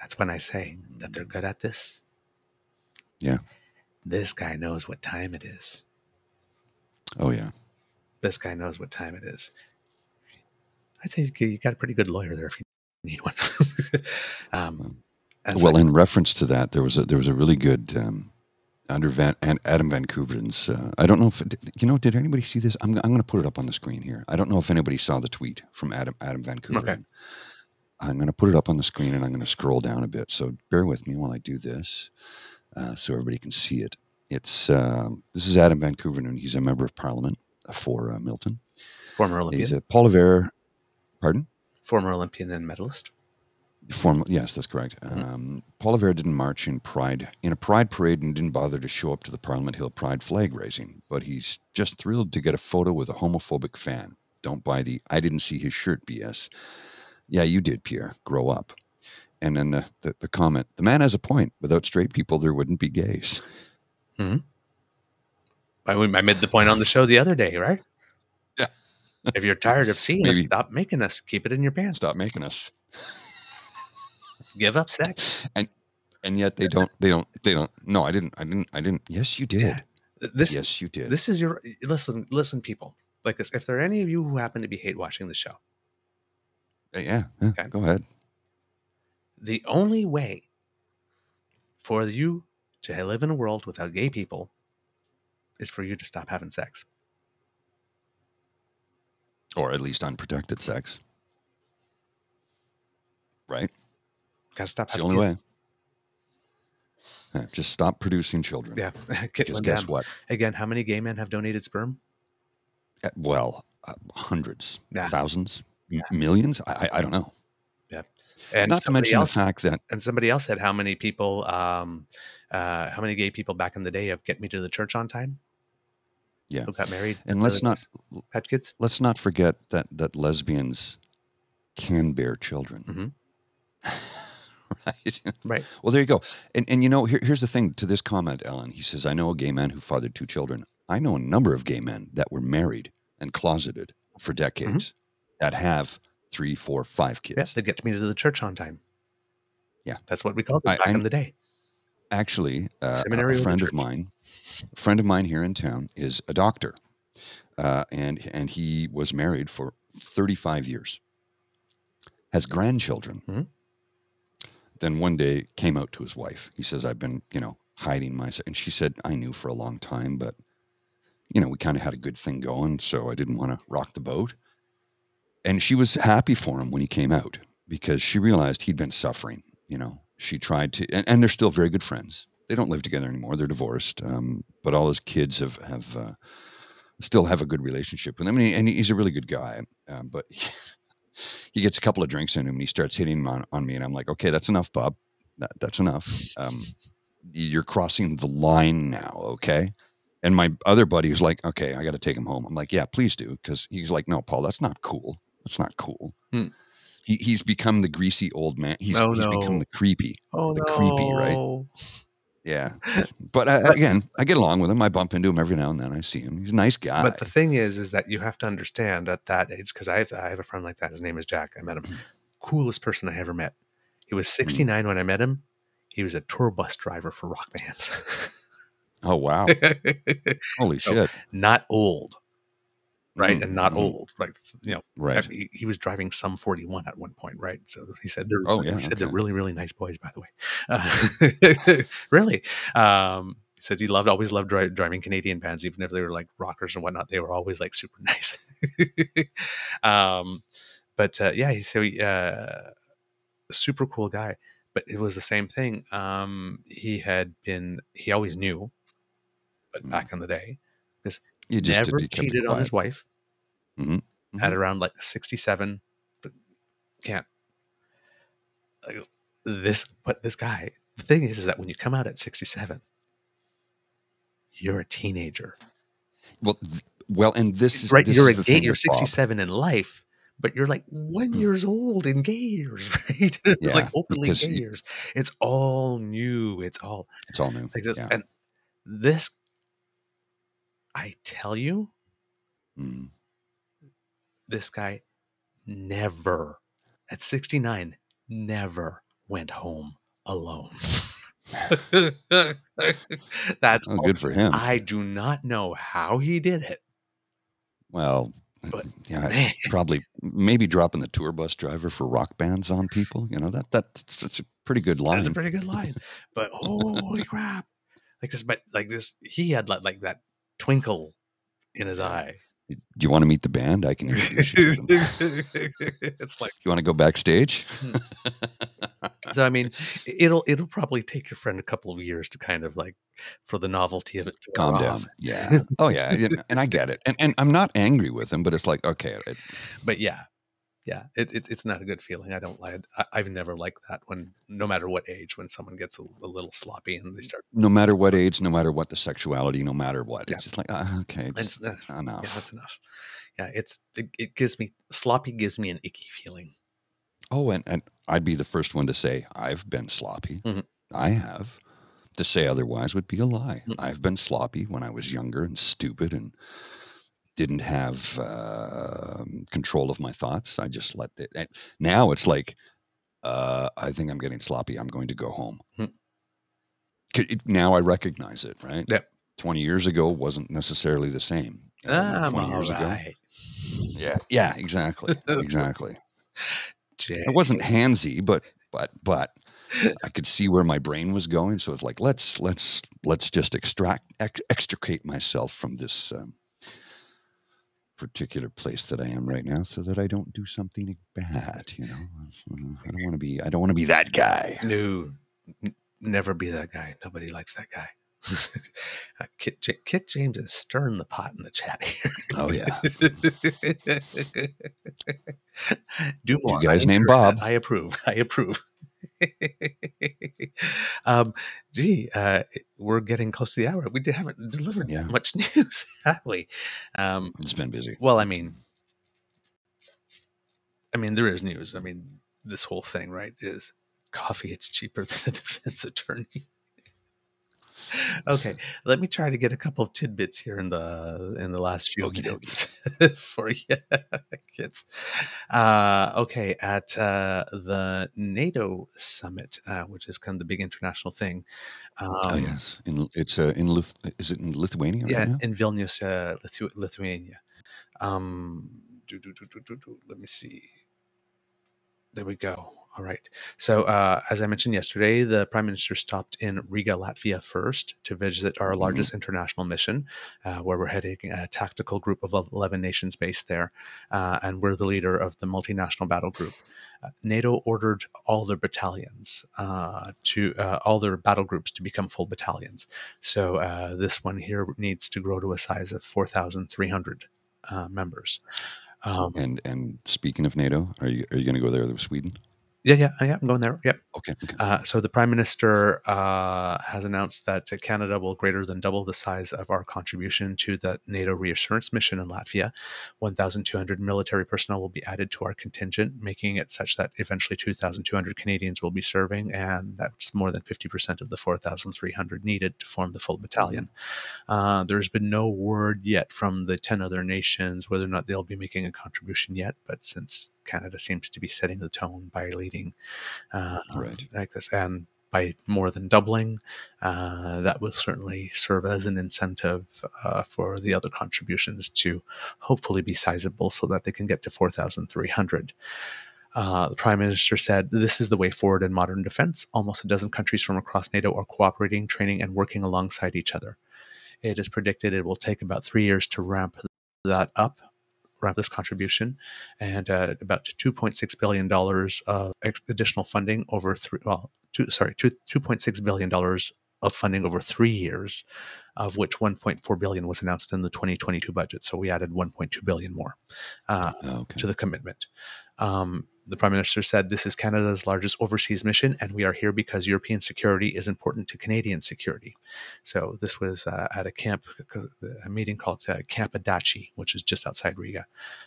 That's when I say that they're good at this. Yeah. This guy knows what time it is. Oh yeah. This guy knows what time it is. I'd say you got a pretty good lawyer there if you need one. [LAUGHS] um, Well, like, in reference to that, there was a there was a really good um, under Van Adam Van Koeverden's. Uh, I don't know if you know. Did anybody see this? I'm I'm going to put it up on the screen here. I don't know if anybody saw the tweet from Adam Adam Van Koeverden. I'm going to put it up on the screen and I'm going to scroll down a bit. So bear with me while I do this, uh, so everybody can see it. It's um, this is Adam Van Koeverden. He's a member of Parliament for uh, Milton. former Olympian, He's a Paul Revere. Pardon. former Olympian and medalist. Formal, yes, that's correct. Mhm. Um, Poilievre didn't march in Pride in a Pride parade and didn't bother to show up to the Parliament Hill Pride flag raising. But he's just thrilled to get a photo with a homophobic fan. Don't buy the "I didn't see his shirt" BS. Yeah, you did, Pierre. Grow up. And then the, the, the comment: the man has a point. Without straight people, there wouldn't be gays. Hmm. I, I made the point on the show the other day, right? Yeah. [LAUGHS] if you're tired of seeing us, stop making us. Keep it in your pants. Stop making us. Give up sex. And and yet they don't. They don't. They don't. No, I didn't. I didn't. I didn't. Yes, you did. Yeah. This yes, you did. this is your listen. Listen, people like this. If there are any of you who happen to be hate watching the show, yeah. yeah, Okay. Go ahead. the only way for you to live in a world without gay people is for you to stop having sex. Or at least unprotected sex. Right. Got to stop. It's the only way. Yeah, just stop producing children. Yeah. [LAUGHS] Caitlin guess Dam. what? Again, how many gay men have donated sperm? Uh, Well, uh, hundreds, Yeah. thousands, m- millions. I, I, don't know. Yeah, and Not to mention else, the fact that and somebody else said how many people, um, uh, how many gay people back in the day have get me to the church on time? Yeah. who got married, And let's not had kids. let's not forget that that lesbians can bear children. [LAUGHS] right. Right. Well, there you go. And and you know, here, here's the thing to this comment, Ellen. He says, "I know a gay man who fathered two children. I know a number of gay men that were married and closeted for decades that have three, four, five Yeah, kids. they get to me to the church on time. Yeah. that's what we called it I- back I- in the day. Actually, uh, Seminary a friend of mine, a friend of mine here in town is a doctor, uh, and and he was married for 35 years, has grandchildren. Mhm. Then one day came out to his wife. He says, "I've been, you know, hiding myself," and she said, "I knew for a long time, but you know, we kind of had a good thing going, so I didn't want to rock the boat." And she was happy for him when he came out because she realized he'd been suffering. You know, she tried to, and, and they're still very good friends. They don't live together anymore; they're divorced. Um, but all his kids have have uh, still have a good relationship with him, and, he, and he's a really good guy. Um, but he, [LAUGHS] he gets a couple of drinks in him, and he starts hitting on, on me, and I'm like, "Okay, that's enough, Bob. That, that's enough. Um, you're crossing the line now, okay?" And my other buddy was like, "Okay, I got to take him home." I'm like, "Yeah, please do," because he's like, "No, Paul, that's not cool. That's not cool." Hmm. He, he's become the greasy old man. He's, Oh, he's no. become the creepy. Oh The creepy, right? Yeah, [LAUGHS] but uh, I, again, I get along with him. I bump into him every now and then. I see him. He's a nice guy. But the thing is, is that you have to understand at that age, because I have, I have a friend like that. His name is Jack. I met him. Mm-hmm. Coolest person I ever met. He was mm. 69 when I met him. He was a tour bus driver for rock bands. [LAUGHS] oh wow, [LAUGHS] holy So, shit! not old, right? Mm, and not mhm. old. Like, you know, Right. he, he was driving some 41 at one point, right? So he said, they're, Oh, yeah, he said they're really, really nice boys, by the way. [LAUGHS] Uh, [LAUGHS] really. Um, he said he loved, always loved dri- driving Canadian bands, even if they were like rockers and whatnot. They were always like super [LAUGHS] nice. um, but uh, yeah, he- so he, uh, super cool guy. But it was the same thing. Um, he had been, he always knew, but Mm. back in the day, You just never cheated on his quiet. Wife Mhm, at around like 67 but can't like, this but this guy the thing is, is that when you come out at 67 you're a teenager Well, th- well, and this is right This you're is a the gay you're with Bob. 67 in life but you're like one Mm. years old in gay years [LAUGHS] right Yeah, [LAUGHS] like openly gay you- years it's all new it's all It's all new. like this Yeah. and this i tell you Mm. This guy never at 69 never went home alone. [LAUGHS] That's Oh, good for him. I do not know how he did it. Well, But, yeah, man. probably maybe dropping the tour bus driver for rock bands on people. You know that that's, that's a pretty good line. That's a pretty good line. But holy crap. Like this but like this he had like, like that twinkle in his eye. Do you want to meet the band? I can introduce you. [LAUGHS] It's like You want to go backstage? Hmm. [LAUGHS] so I mean it'll it'll probably take your friend a couple of years to kind of like for the novelty of it to Calm down. off. Yeah. Oh yeah. yeah, And I get it. And and I'm not angry with him, but it's like okay, it, [LAUGHS] But yeah. Yeah, it, it, it's not a good feeling. I don't like. I, I've never liked that when, no matter what age, when someone gets a, a little sloppy and they start. no matter what age, no matter what the sexuality, no matter what, Yeah. it's just like ah, okay, just uh, enough. yeah, that's enough. Yeah, it's it, it gives me sloppy gives me an icky feeling. Oh, and, and I'd be the first one to say I've been sloppy. Mhm. I have. To say otherwise would be a lie. Mm. I've been sloppy when I was younger and stupid and didn't have uh, control of my thoughts. I just let it. And now it's like, uh, I think I'm getting sloppy. I'm going to go home. Mm. it- Now I recognize it, right? Yep. 20 years ago wasn't necessarily the same. You 20 all years ago. Yeah. Yeah, exactly. exactly. [LAUGHS] Jay. It wasn't handsy, but but but I could see where my brain was going. So it's like let's let's let's just extract ex- extricate myself from this um, particular place that I am right now, so that I don't do something bad. You know, I don't want to be I don't want to be that guy. No, n- never be that guy. Nobody likes that guy. [LAUGHS] Uh, Kit, J- Kit James is stirring the pot in the chat here. Oh yeah, [LAUGHS] Do more. guy's I named. Bob. I approve. [LAUGHS] I approve. [LAUGHS] um, gee, uh, we're getting close to the hour. We haven't delivered Yeah. much [LAUGHS] news, have we? Um, it's been busy. well, I mean, I mean, there is news. I mean, this whole thing, right, is coffee. It's cheaper [LAUGHS] than a defense attorney. Okay, let me try to get a couple of tidbits here in the in the last few Okey minutes [LAUGHS] for you kids. Uh, okay, at uh, the NATO summit, uh, which is kind of the big international thing. Um, oh yes, in, it's uh, in Lith- is it in Lithuania yeah, right in Vilnius, uh, Lithu- Lithuania. Um, do, do, do, do, do, do, let me see. There we go. All right. So, uh, as I mentioned yesterday, the Prime Minister stopped in Riga, Latvia first to visit our Mhm. largest international mission, uh, where we're heading a tactical group of 11 nations based there. Uh, and we're the leader of the multinational battle group. Uh, NATO ordered all their battalions uh, to uh, all their battle groups to become full battalions. So uh, this one here needs to grow to a size of 4,300 uh, members. Um, And and speaking of NATO, are you are you going to go there with Sweden? Yeah, yeah, yeah, I'm going there. Yep. Okay, okay. Uh, so the prime minister uh, has announced that Canada will greater than double the size of our contribution to the NATO reassurance mission in Latvia. 1,200 military personnel will be added to our contingent, making it such that eventually 2,200 Canadians will be serving, and that's more than 50% of the 4,300 needed to form the full battalion. Uh, there's been no word yet from the 10 other nations whether or not they'll be making a contribution yet, but since Canada seems to be setting the tone by leading uh, Right. like this, and by more than doubling, uh, that will certainly serve as an incentive uh, for the other contributions to hopefully be sizable so that they can get to 4,300. Uh, the prime minister said, This is the way forward in modern defense. Almost a dozen countries from across NATO are cooperating, training, and working alongside each other. It is predicted it will take about three years to ramp that up, this contribution, and uh, about $2.6 billion of ex- additional funding over three, well, two, sorry, two, $2.6 billion of funding over three years, of which 1.4 billion was announced in the 2022 budget. So we added 1.2 billion more uh, Okay. to the commitment. Um, the prime minister said, "This is Canada's largest overseas mission, and we are here because European security is important to Canadian security." So this was uh, at a camp, a meeting called uh, Camp Adazi, which is just outside Riga.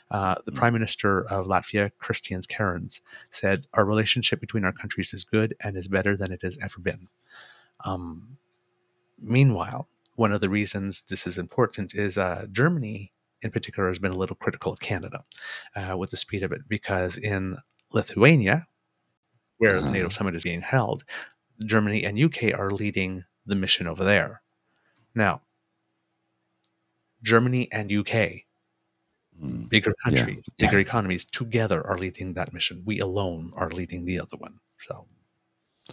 Uh, the Mm. prime minister of Latvia, Krišjānis Kariņš, said, "Our relationship between our countries is good and is better than it has ever been." Um, meanwhile, one of the reasons this is important is uh, Germany, in particular, has been a little critical of Canada uh, with the speed of it because in Lithuania, where Uh-huh. the NATO summit is being held. Germany and UK are leading the mission over there. Now, Germany and UK, Mm. bigger Yeah. countries, bigger economies, together are leading that mission. We alone are leading the other one. So,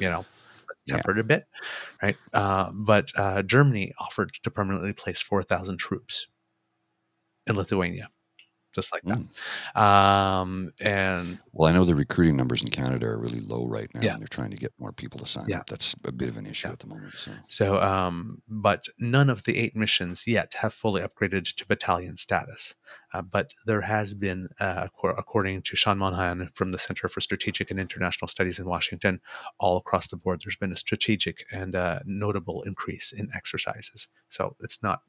you know, let's Yeah. temper it a bit, right? Uh, but uh, Germany offered to permanently place 4,000 troops in Lithuania, just like Mm. that. Um, and Well, I know the recruiting numbers in Canada are really low right now, Yeah. and they're trying to get more people to sign Yeah. up. That's a bit of an issue Yeah. at the moment. So, So, um, but none of the eight missions yet have fully upgraded to battalion status. Uh, but there has been, uh, according to Sean Monaghan from the Center for Strategic and International Studies in Washington, all across the board, there's been a strategic and uh, notable increase in exercises. So it's not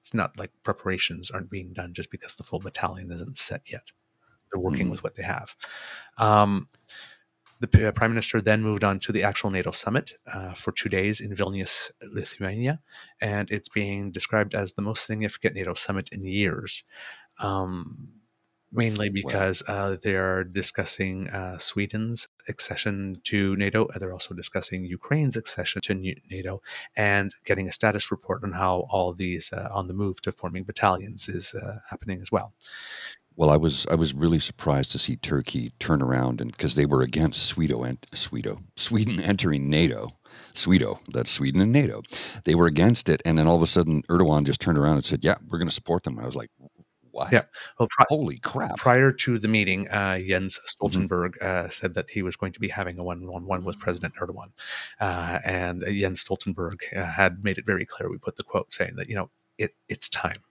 it's not like preparations aren't being done just because the full battalion isn't set yet. They're working Mhm. with what they have. Um, the uh, prime minister then moved on to the actual NATO summit uh, for two days in Vilnius, Lithuania, and it's being described as the most significant NATO summit in years. Um, mainly because uh, they are discussing uh, Sweden's accession to NATO. and They're also discussing Ukraine's accession to NATO and getting a status report on how all these uh, on the move to forming battalions is uh, happening as well. well, I was I was really surprised to see Turkey turn around and because they were against Sweden and Sweden Sweden entering NATO. Sweden, that's Sweden and NATO. They were against it, and then all of a sudden Erdogan just turned around and said, "Yeah, we're going to support them." And I was like, "What? Yeah. Well, pri- Holy crap!" prior to the meeting, uh, Jens Stoltenberg uh, said that he was going to be having a one-on-one with President Erdogan, uh, and uh, Jens Stoltenberg uh, had made it very clear. We put the quote saying that you know it it's time.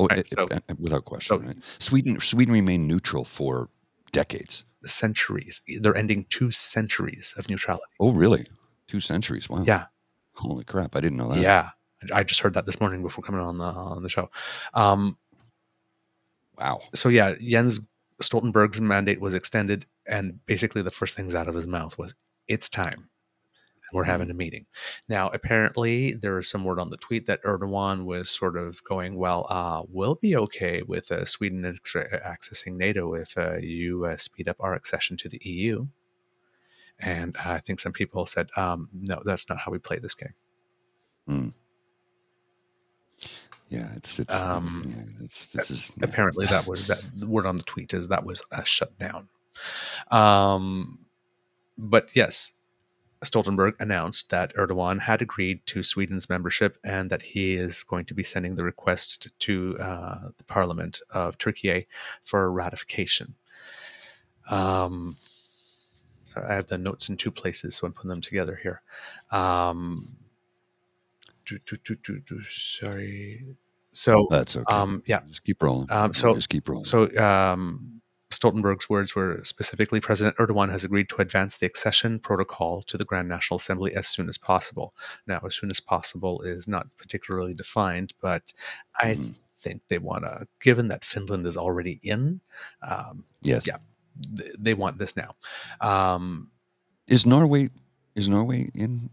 Oh, Right, it- so- it- uh, without question. so- right? Sweden Sweden remained neutral for decades. Centuries. They're ending two centuries of neutrality. Oh, really? Two centuries? Wow. Yeah, Holy crap! I didn't know that. yeah. I just heard that this morning before coming on the on the show. Um, Wow. so yeah, Jens Stoltenberg's mandate was extended, and basically the first things out of his mouth was, "It's time." We're having a meeting. Now, apparently, there is some word on the tweet that Erdogan was sort of going, "Well, uh, we'll be okay with uh, Sweden ex- accessing NATO if uh, you uh, speed up our accession to the EU." And I think some people said, um, "No, that's not how we play this game." Mm. Yeah, it's it's, Um, yeah, it's this is yeah. apparently that was that the word on the tweet is that was a shutdown. Um but yes stoltenberg announced that erdogan had agreed to sweden's membership and that he is going to be sending the request to uh, the parliament of turkey for ratification. Um so i have the notes in two places so i'm putting them together here. Um do, do, do, do, do, sorry so That's okay. um yeah just keep rolling. um, so- just keep rolling. so um, Stoltenberg's words were specifically President Erdogan has agreed to advance the accession protocol to the Grand National Assembly as soon as possible. Now, as soon as possible is not particularly defined, but I Mhm. think they want to, given that Finland is already in, um, yes. yeah. th- they want this now. Um, Is Norway is Norway in?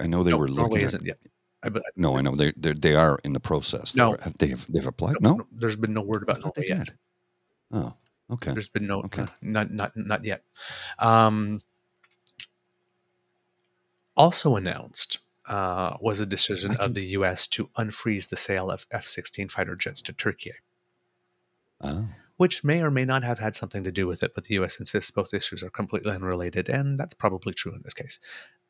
I know they no, were looking. Norway at- isn't yet. I, but No, I know they they they are in the process. No. They're- have they have they've applied? No, there's been no word about Norway yet. Oh, okay. There's been no, Okay. uh, not not not yet. Um, also announced uh, was a decision of the U.S. to unfreeze the sale of F-16 fighter jets to Turkey, Oh, which may or may not have had something to do with it. But the U.S. insists both issues are completely unrelated, and that's probably true in this case.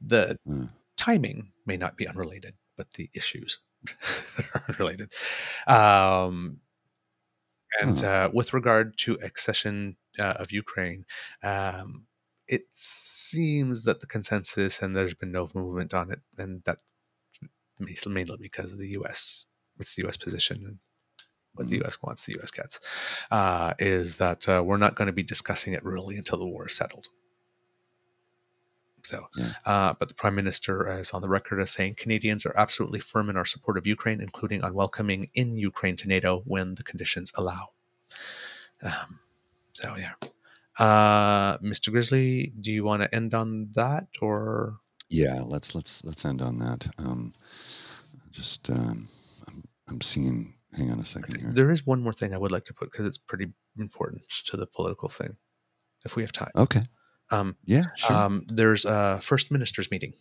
The Hmm. timing may not be unrelated, but the issues [LAUGHS] are unrelated. Um, and Huh. uh, with regard to accession uh, of Ukraine, um, it seems that the consensus, and there's been no movement on it, and that mainly because of the U.S. It's the U.S. position, and what the Mhm. U.S. wants, the U.S. gets, uh, is that uh, we're not going to be discussing it really until the war is settled. So, Yeah. uh, but the prime minister is on the record as saying Canadians are absolutely firm in our support of Ukraine, including on welcoming in Ukraine to NATO when the conditions allow. Um, so yeah, uh, Mr. Grizzly, do you want to end on that or? yeah. Let's let's let's end on that. Um, just um, I'm I'm seeing. Hang on a second here. There is one more thing I would like to put because it's pretty important to the political thing. if we have time. Okay. Um, Yeah. Sure. um, there's a first ministers meeting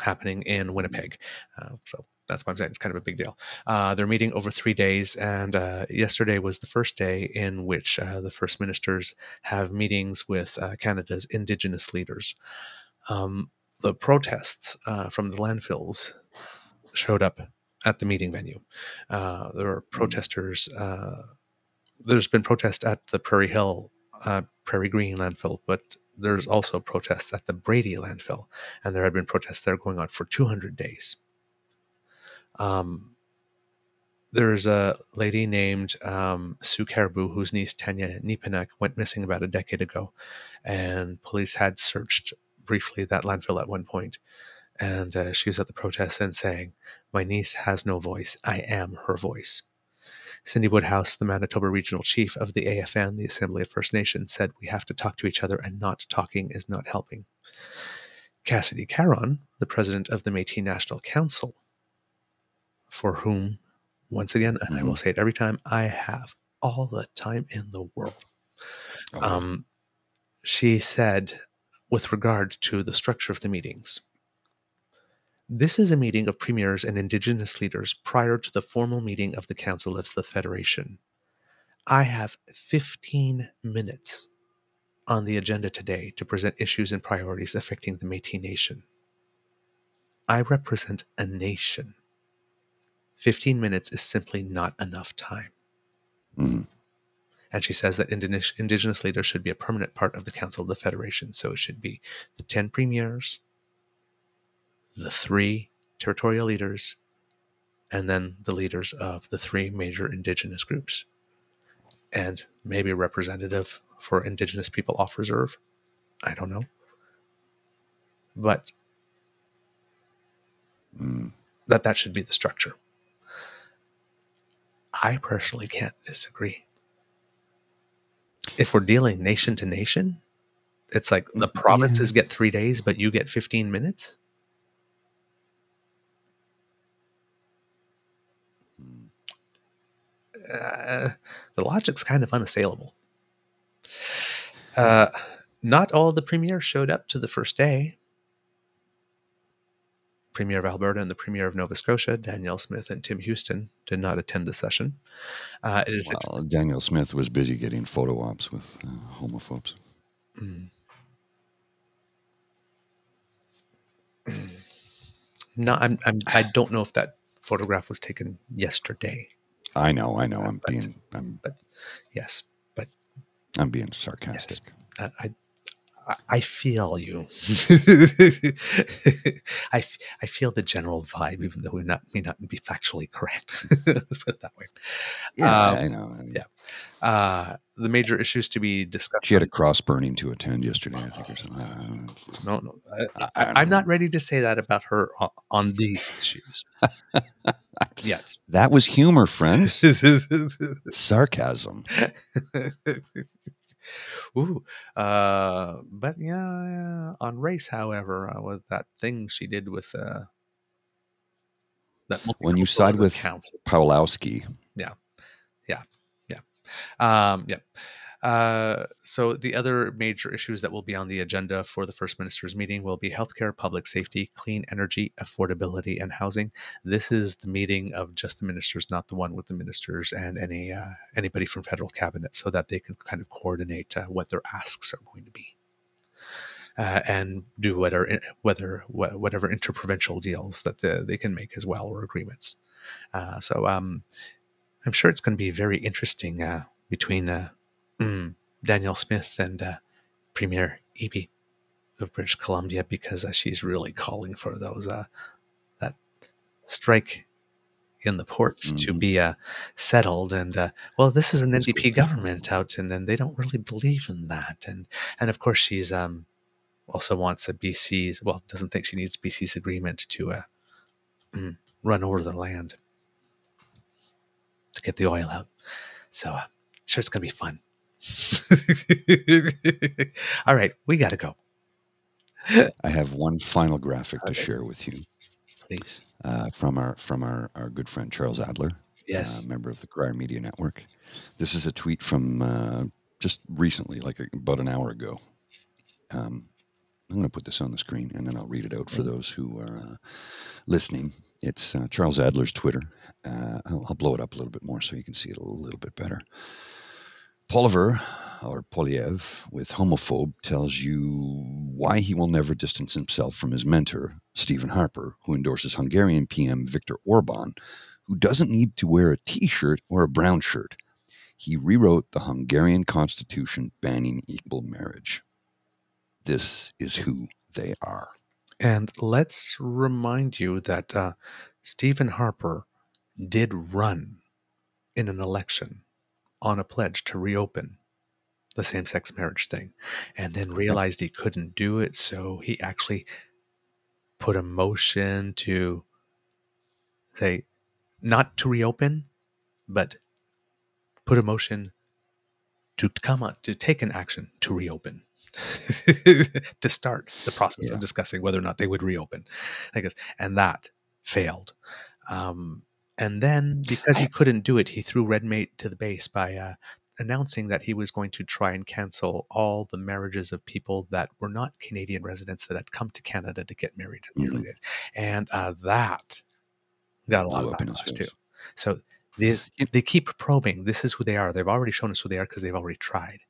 happening in Winnipeg. Uh, so that's why I'm saying it's kind of a big deal. Uh, they're meeting over three days, and uh, yesterday was the first day in which uh, the first ministers have meetings with uh, Canada's Indigenous leaders. Um, the protests uh, from the landfills showed up at the meeting venue. Uh, there were protesters. Uh, there's been protest at the Prairie Hill, uh, Prairie Green landfill, but there's also protests at the Brady landfill, and there had been protests there going on for 200 days. Um, there's a lady named um, Sue Caribou whose niece Tanya Nepinak went missing about a decade ago, and police had searched briefly that landfill at one point, and uh, she was at the protest and saying, "My niece has no voice. I am her voice." Cindy Woodhouse, the Manitoba regional chief of the AFN, the Assembly of First Nations, said, We have to talk to each other, and not talking is not helping. Cassidy Caron, the president of the Metis National Council, for whom, once again, and I will say it every time, I have all the time in the world. Oh, Um, she said, with regard to the structure of the meetings, this is a meeting of premiers and Indigenous leaders prior to the formal meeting of the Council of the Federation. I have 15 minutes on the agenda today to present issues and priorities affecting the Metis Nation. I represent a nation. 15 minutes is simply not enough time. mhm. And she says that indigenous, indigenous leaders should be a permanent part of the Council of the Federation. So it should be the 10 premiers, the three territorial leaders, and then the leaders of the three major indigenous groups. And maybe a representative for indigenous people off reserve. I don't know. But Mm. that that should be the structure. I personally can't disagree. If we're dealing nation to nation, it's like the provinces get three days, but you get 15 minutes. Uh, the logic's kind of unassailable. Uh, not all the premiers showed up to the first day. Premier of Alberta and the Premier of Nova Scotia, Danielle Smith and Tim Houston, did not attend the session. Uh, it is Well, Daniel Smith was busy getting photo ops with uh, homophobes. Mm. [CLEARS THROAT] no, I'm, I'm, I don't know if that photograph was taken yesterday. I know, I know. I'm But- being, I'm, Yes, but I'm being sarcastic. uh, I, I, I feel you. [LAUGHS] I, f- I feel the general vibe, even though we not may not be factually correct. [LAUGHS] Let's put it that way. Yeah, Um, I know. yeah. Uh, the major issues to be discussed. She had a cross burning to attend yesterday, I think, or something. No, no. I, I, I I'm know. not ready to say that about her on, on these issues yet. [LAUGHS] That was humor, friends. Sarcasm. Ooh, uh, but yeah, yeah, on race, however, uh, with that thing she did with uh, that When you side with counts. Pawlowski, Yeah, yeah, yeah, Um, yeah. Uh, so the other major issues that will be on the agenda for the first minister's meeting will be healthcare, public safety, clean energy, affordability, and housing. This is the meeting of just the ministers, not the one with the ministers and any uh, anybody from federal cabinet, so that they can kind of coordinate uh, what their asks are going to be. Uh, and do whatever, whether whatever interprovincial deals that the, they can make as well or agreements. Uh, so um, I'm sure it's going to be very interesting uh, between uh, mm, Danielle Smith and uh, Premier Eby of British Columbia because uh, she's really calling for those uh, that strike in the ports to Mhm. be uh, settled. And uh, well, this is an NDP government out, and, and they don't really believe in that. And and of course, she's um, also wants a BC's well doesn't think she needs BC's agreement to uh, mm, run over the land to get the oil out. So, uh, sure, it's going to be fun. [LAUGHS] All right, we got to go, I have one final graphic to share with you please. uh, from our from our, our good friend Charles Adler, Yes. uh, member of the Crier Media Network. This is a tweet from uh, just recently, like about an hour ago. Um, I'm going to put this on the screen and then I'll read it out for those who are uh, listening. It's uh, Charles Adler's Twitter. Uh, I'll, I'll, blow it up a little bit more so you can see it a little bit better. Poliver, or Poliev, with Homophobe, tells you why he will never distance himself from his mentor, Stephen Harper, who endorses Hungarian PM Viktor Orban, who doesn't need to wear a t shirt or a brown shirt. He rewrote the Hungarian constitution banning equal marriage. This is who they are. And let's remind you that uh, Stephen Harper did run in an election on a pledge to reopen the same sex marriage thing and then realized he couldn't do it. So he actually put a motion to say, not to reopen, but put a motion to come to take an action to reopen. [LAUGHS] to start the process yeah. of discussing whether or not they would reopen. I guess, and that failed. Um, and then because he couldn't do it, he threw Redmate to the base by uh, announcing that he was going to try and cancel all the marriages of people that were not Canadian residents that had come to Canada to get married in the early mm-hmm. And uh, that got a lot of backlash too. So they, they keep probing. This is who they are. They've already shown us who they are because they've already tried.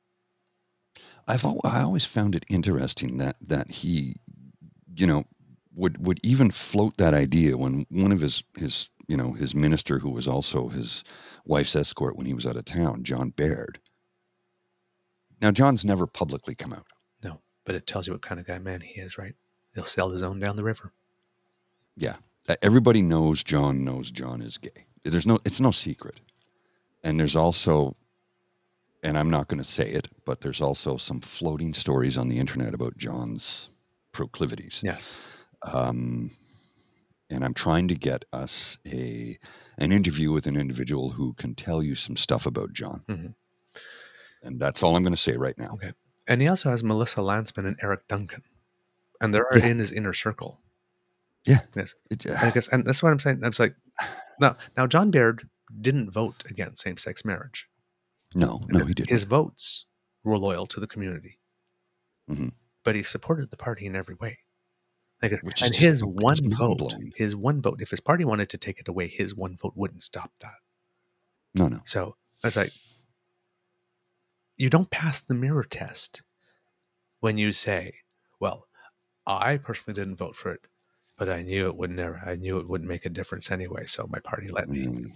I've I always found it interesting that that he, you know, would would even float that idea when one of his his you know, his minister, who was also his wife's escort when he was out of town, John Baird. Now, John's never publicly come out. No, but it tells you what kind of guy man he is, right? He'll sell his own down the river. Yeah, everybody knows John knows John is gay. There's no, it's no secret. And there's also, and I'm not going to say it, but there's also some floating stories on the internet about John's proclivities. Yes. Um, and I'm trying to get us a an interview with an individual who can tell you some stuff about John. Mm-hmm. And that's all I'm going to say right now. Okay. And he also has Melissa Lantsman and Eric Duncan, and they're yeah. in his inner circle. Yeah. Yes. It, uh, I guess, and that's what I'm saying. I was like, now, now John Baird didn't vote against same-sex marriage. No, no, he didn't. His votes were loyal to the community, mm-hmm. but he supported the party in every way. Like, Which and his one vote, his one vote, if his party wanted to take it away, his one vote wouldn't stop that. No, no. So I was like, you don't pass the mirror test when you say, well, I personally didn't vote for it, but I knew it would never, I knew it wouldn't make a difference anyway. So my party let me. Mm.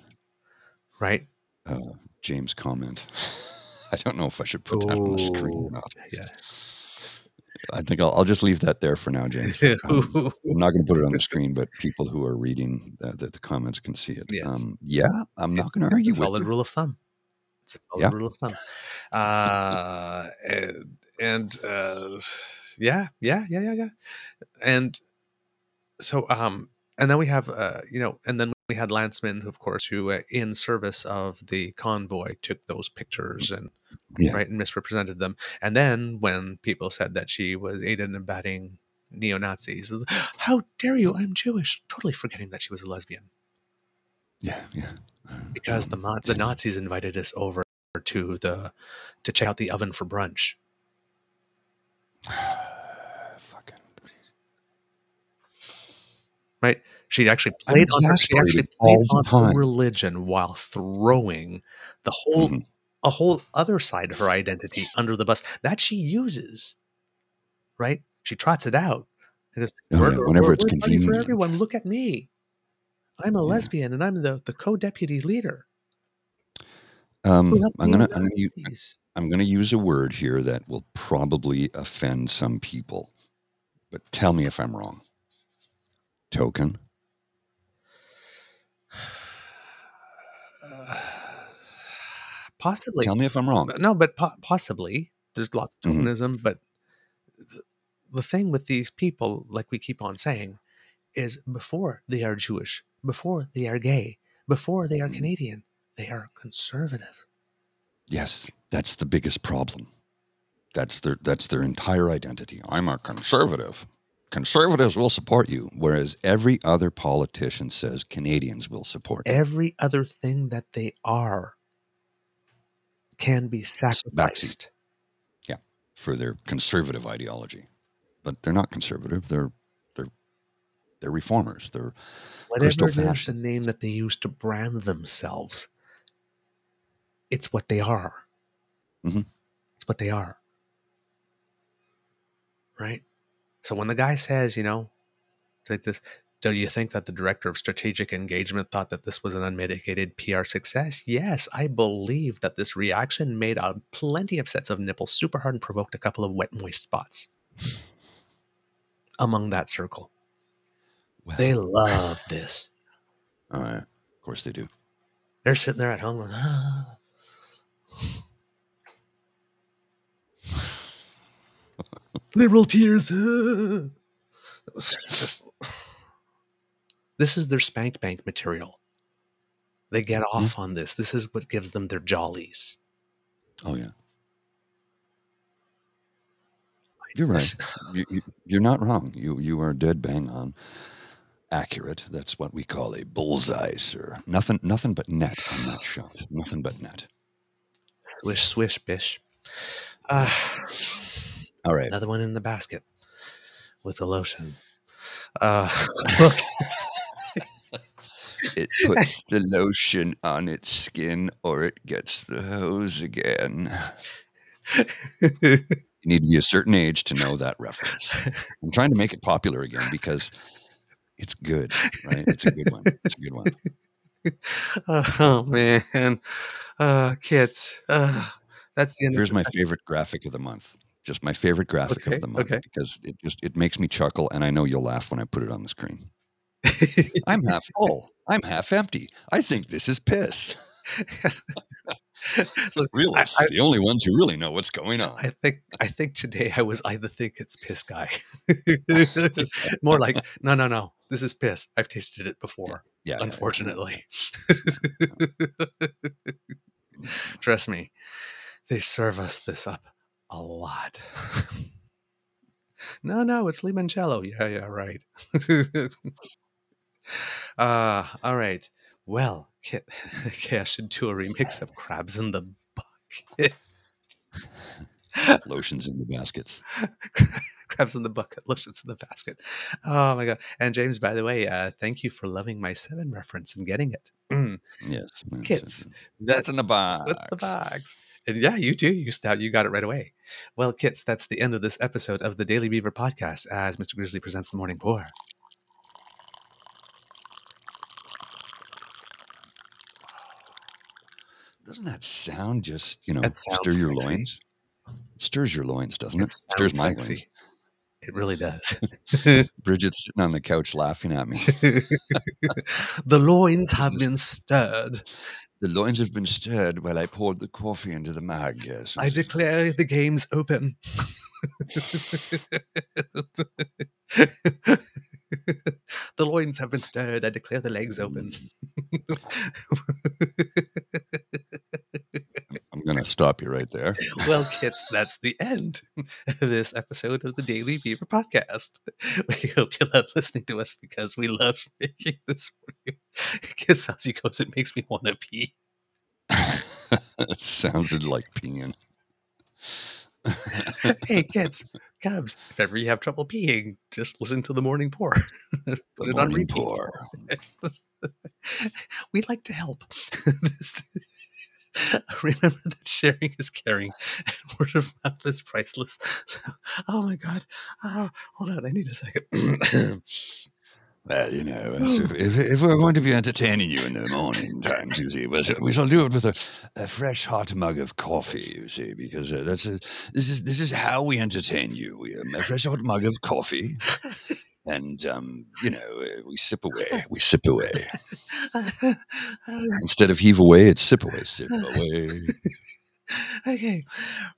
Right? Uh, James comment. [LAUGHS] I don't know if I should put that on the screen or not. Yeah. I think I'll, I'll just leave that there for now, James. [LAUGHS] Um, I'm not going to put it on the screen, but people who are reading the, the, the comments can see it. Yes. Um, yeah, I'm not going to argue. It's a solid rule of thumb. It's a solid yeah. rule of thumb. Uh, and, and uh, yeah, yeah, yeah, yeah, yeah. And so, um, and then we have, uh, you know, and then we had Lantsman, of course, who, uh, in service of the convoy, took those pictures and yeah. right and misrepresented them. And then when people said that she was aided and abetting neo Nazis, [GASPS] how dare you? I'm Jewish, totally forgetting that she was a lesbian. Yeah, yeah. Uh, because um, the the Nazis invited us over to the to check out the oven for brunch. [SIGHS] Fucking. Right she actually played on her, she actually played on her religion while throwing the whole mm-hmm. A whole other side of her identity under the bus that she uses. Right? She trots it out. Goes, oh, yeah. Whenever it's convenient for everyone, look at me. I'm a yeah. lesbian and I'm the, the co-deputy leader. Um, I'm gonna I'm gonna, use, I'm gonna use a word here that will probably offend some people, but tell me if I'm wrong. Token. [SIGHS] [SIGHS] [SIGHS] possibly. Tell me if I'm wrong. No, but po- possibly. There's lots of mm-hmm. tokenism, mm-hmm. but the, the thing with these people, like we keep on saying, is before they are Jewish, before they are gay, before they are mm-hmm. Canadian, they are conservative. Yes, that's the biggest problem. That's their that's their entire identity. I'm a conservative. Conservatives will support you, whereas every other politician says Canadians will support every other thing that they are can be sacrificed. Yeah. For their conservative ideology, but they're not conservative. They're they're they're reformers. They're Whatever it is, the name that they use to brand themselves, it's what they are. Mhm. It's what they are. Right? So when the guy says, you know, like this, do you think that the director of strategic engagement thought that this was an unmitigated PR success? Yes, I believe that this reaction made out plenty of sets of nipples super hard and provoked a couple of wet and moist spots among that circle. well, They love this. all right. Of course they do. They're sitting there at home like, ah. [LAUGHS] liberal tears. ah." [LAUGHS] Just- this is their spank bank material. They get off on this. This is what gives them their jollies. Oh yeah. You're right. [LAUGHS] You, you're not wrong. You you are dead bang on. Accurate. That's what we call a bullseye, sir. Nothing nothing but net on that [SIGHS] shot. Nothing but net. Swish, swish, bish. Uh, All right. another one in the basket with the lotion. Uh, [LAUGHS] [LAUGHS] look, It [LAUGHS] puts the lotion on its skin or it gets the hose again. You need to be a certain age to know that reference. I'm trying to make it popular again because it's good, right? It's a good one. It's a good one. [LAUGHS] oh man, uh, kids. Uh, that's the end. Here's my favorite graphic of the month. Just my favorite graphic Okay, of the month okay. because it just it makes me chuckle and I know you'll laugh when I put it on the screen. [LAUGHS] I'm half full. I'm half empty. I think this is piss. [LAUGHS] [LAUGHS] so Realists, I- the only ones who really know what's going on. I think I think today I was either think it's piss guy, [LAUGHS] more like no no no this is piss. I've tasted it before. yeah, yeah, yeah. unfortunately. Trust me, they serve us this up a lot. no, no, it's limoncello. Yeah, yeah, right. Uh, all right. Well, Kit, [LAUGHS] okay, I should do a remix of Crabs in the Bucket. [LAUGHS] Lotions in the baskets. [LAUGHS] Crabs in the bucket, lotions in the basket. Oh my god! And James, by the way, uh, thank you for loving my seven reference and getting it. Mm, Yes. that's- Kits, That's in the box. with the box. And yeah, you do. You stout. You got it right away. Well, kits, that's the end of this episode of the Daily Beaver podcast as Mr. Grizzly presents the morning pour. Doesn't that sound just, you know, stir your sexy. loins? It stirs your loins, doesn't It it? Stirs my sexy. loins. It really does. [LAUGHS] Bridget's sitting on the couch laughing at me. [LAUGHS] the loins have been stirred. the loins have been stirred while I poured the coffee into the mug. Yes. I declare the game's open. [LAUGHS] the loins have been stirred. I declare the legs open. I'm mm. Going to stop you right there. [LAUGHS] well, kids, that's the end of this episode of the Daily Beaver podcast. [LAUGHS] We hope you love listening to us because we love [LAUGHS] making this for you. Kids, as he goes, it makes me want to pee. it sounded like peeing. hey, kids, cubs, if ever you have trouble peeing, just listen to the morning pour. Put The it on repeat. pour. We'd like to help. [LAUGHS] Remember that sharing is caring [LAUGHS] and word of mouth is priceless. [LAUGHS] oh my God. Ah, hold on. I need a second. [COUGHS] Well, you know, [COUGHS] if, if, we're going to be entertaining you in the morning times, you see, we shall, we shall do it with a, a fresh hot mug of coffee, you see, because uh, that's a, this is this is how we entertain you. We, um, a fresh hot mug of coffee, and um, you know, uh, we sip away, [LAUGHS] we sip away. [LAUGHS] Instead of heave away, it's sip away, sip away. okay.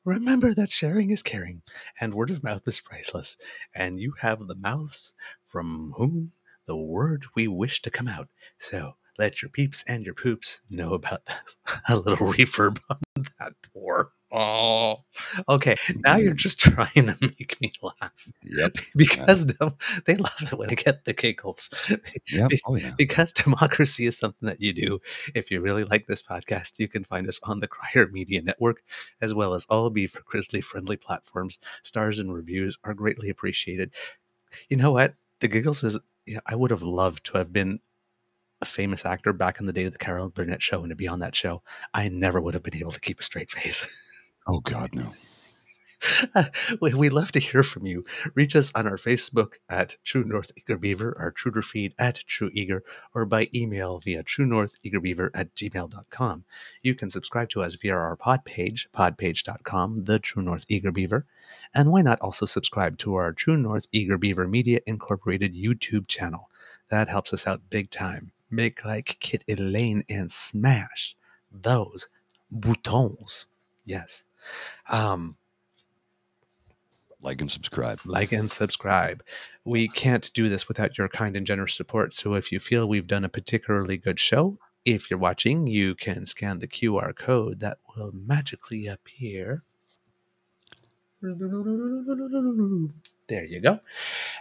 Remember that sharing is caring and word of mouth is priceless. And you have the mouths from whom the word we wish to come out. So let your peeps and your poops know about this. [LAUGHS] A little reverb on that pour. Oh, okay. Now you're mm-hmm. just [LAUGHS] trying to make me laugh Yep. because dem- they love it when I get the giggles. Yep. Oh yeah. Because democracy is something that you do. If you really like this podcast, you can find us on the Crier Media Network, as well as all be for Grizzly friendly platforms. Stars and reviews are greatly appreciated. You know what? The giggles is. You know, I would have loved to have been a famous actor back in the day of the Carol Burnett show and to be on that show. I never would have been able to keep a straight face. [LAUGHS] Oh God, no. [LAUGHS] we, we love to hear from you. Reach us on our Facebook at True North Eager Beaver, our Truder feed at True Eager, or by email via True North Eager Beaver at gmail.com. You can subscribe to us via our pod page, podpage.com, the True North Eager Beaver. And why not also subscribe to our True North Eager Beaver Media Incorporated YouTube channel? That helps us out big time. Make like Kit Elaine and smash those boutons. Yes. Um, Like and subscribe. like and subscribe. We can't do this without your kind and generous support. So if you feel we've done a particularly good show, if you're watching, you can scan the QR code that will magically appear. [LAUGHS] There you go.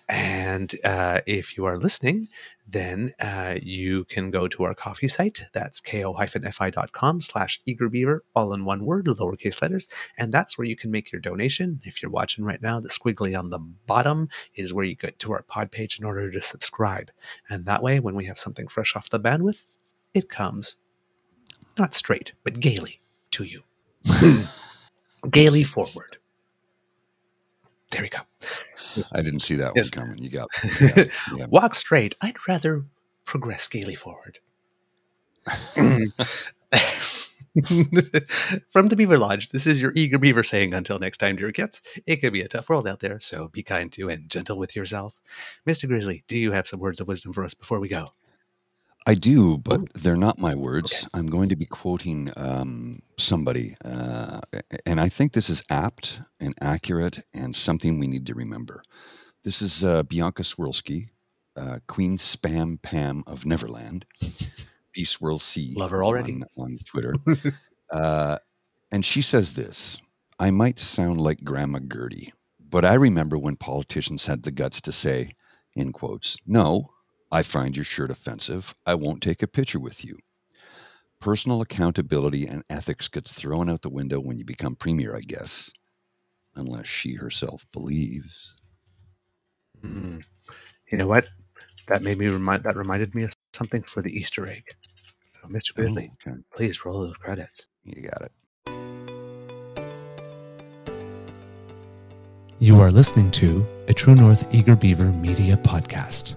And uh, if you are listening, then uh, you can go to our coffee site. That's ko-fi.com slash eagerbeaver, all in one word, lowercase letters. And that's where you can make your donation. If you're watching right now, the squiggly on the bottom is where you get to our pod page in order to subscribe. And that way, when we have something fresh off the bandwidth, it comes not straight, but gaily to you. [LAUGHS] gaily forward. There we go. I didn't see that Yes. one coming. You got. You [LAUGHS] got it. Yeah. Walk straight. I'd rather progress gaily forward. [LAUGHS] From the Beaver Lodge, this is your eager beaver saying, until next time, dear kids, it can be a tough world out there, so be kind to and gentle with yourself. Mr. Grizzly, do you have some words of wisdom for us before we go? I do, but Ooh. they're not my words. I'm going to be quoting um, somebody, uh, and I think this is apt and accurate and something we need to remember. This is uh, Bianca Swirlski, uh, Queen Spam Pam of Neverland, [LAUGHS] B Swirl C. Love her already. on, on Twitter, [LAUGHS] uh, and she says this: "I might sound like Grandma Gertie, but I remember when politicians had the guts to say, in quotes, no." I find your shirt offensive. I won't take a picture with you. Personal accountability and ethics gets thrown out the window when you become premier, I guess, unless she herself believes. Mm. You know what? That made me remind. That reminded me of something for the Easter egg. So, Mr. Grizzly, Oh, okay. please roll those credits. You got it. You are listening to a True North Eager Beaver media podcast.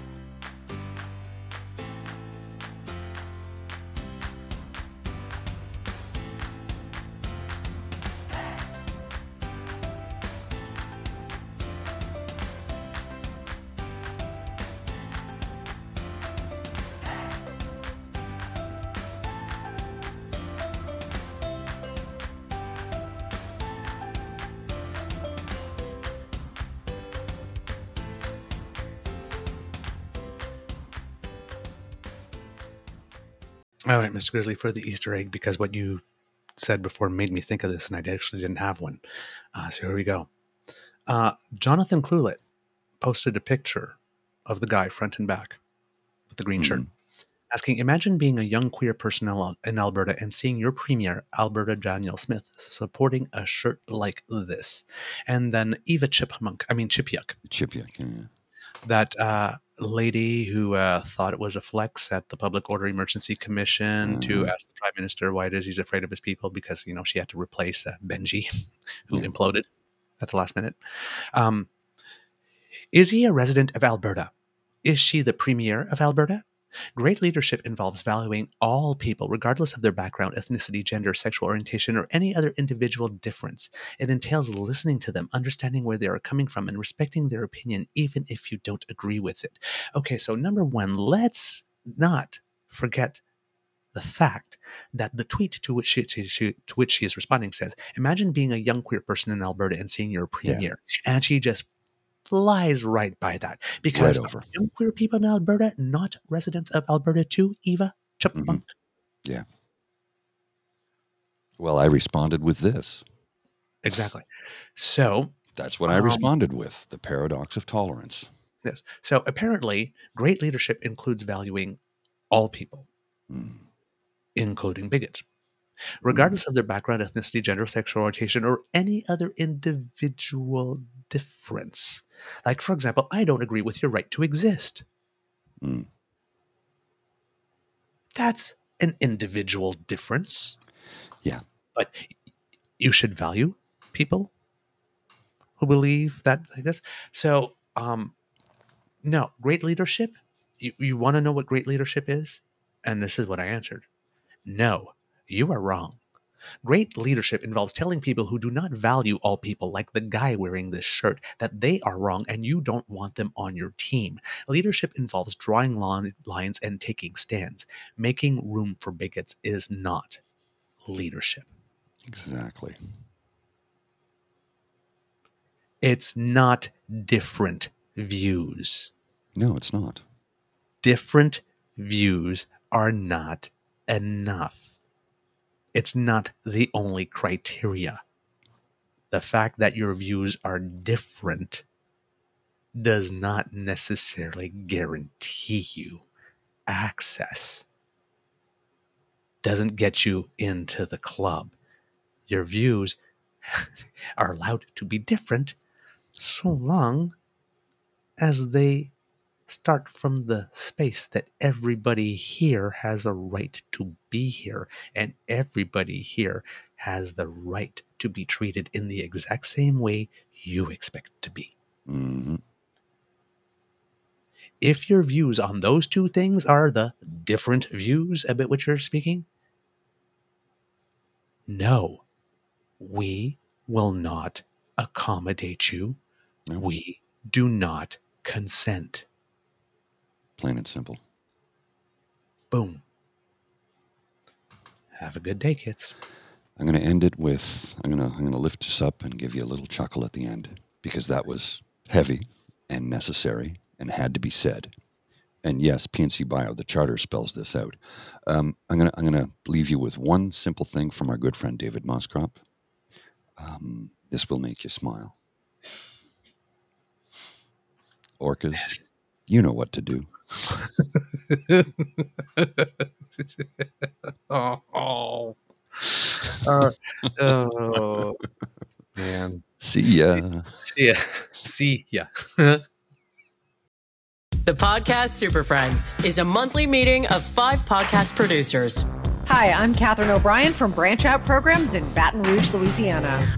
Grizzly, for the Easter egg, because what you said before made me think of this, and I actually didn't have one. Uh, so here we go. Uh, Jonathan Clulet posted a picture of the guy front and back with the green shirt, asking, "Imagine being a young queer person in Alberta and seeing your premier, Alberta Danielle Smith, supporting a shirt like this." And then Eva Chipmunk, I mean Chipiuk, Chip you. Yeah. that uh, lady who uh, thought it was a flex at the Public Order Emergency Commission to Mhm. ask the Prime Minister why it is he's afraid of his people because you know she had to replace uh, Benji, [LAUGHS] who Yeah. imploded at the last minute. Um, is he a resident of Alberta? Is she the Premier of Alberta? Great leadership involves valuing all people, regardless of their background, ethnicity, gender, sexual orientation, or any other individual difference. It entails listening to them, understanding where they are coming from, and respecting their opinion, even if you don't agree with it. Okay, so number one, let's not forget the fact that the tweet to which she, she, she- to which she is responding says, "Imagine being a young queer person in Alberta and seeing your premiere," and she just flies right by that because Right queer people in Alberta, not residents of Alberta too, Eva Chipmunk. Yeah. Well, I responded with this. Exactly. So, That's what I Um, responded with the paradox of tolerance. yes. So apparently, great leadership includes valuing all people, Mm. including bigots, regardless of their background, ethnicity, gender, sexual orientation, or any other individual difference. Like, for example, I don't agree with your right to exist. Mm. That's an individual difference. Yeah. But you should value people who believe that like this. So, um, no, great leadership. You, you want to know what great leadership is? And this is what I answered. No, you are wrong. Great leadership involves telling people who do not value all people, like the guy wearing this shirt, that they are wrong and you don't want them on your team. Leadership involves drawing line- lines and taking stands. Making room for bigots is not leadership. Exactly. It's not different views. No, it's not. Different views are not enough. It's not the only criteria. The fact that your views are different does not necessarily guarantee you access. Doesn't get you into the club. Your views [LAUGHS] are allowed to be different so long as they start from the space that everybody here has a right to be here, and everybody here has the right to be treated in the exact same way you expect to be. hmm If your views on those two things are the different views about which you're speaking, no, we will not accommodate you. No. We do not consent. Plain and simple. Boom. Have a good day, kids. I'm going to end it with I'm going to I'm going to lift us up and give you a little chuckle at the end because that was heavy and necessary and had to be said. And yes, PNC Bio, the charter spells this out. Um, I'm going to I'm going to leave you with one simple thing from our good friend David Moscrop. Um, this will make you smile. Orcas, you know what to do. [LAUGHS] oh, Uh, oh, man. See ya. See ya. See ya. [LAUGHS] The Podcast Super Friends is a monthly meeting of five podcast producers. Hi, I'm Katherine O'Brien from Branch Out Programs in Baton Rouge, Louisiana.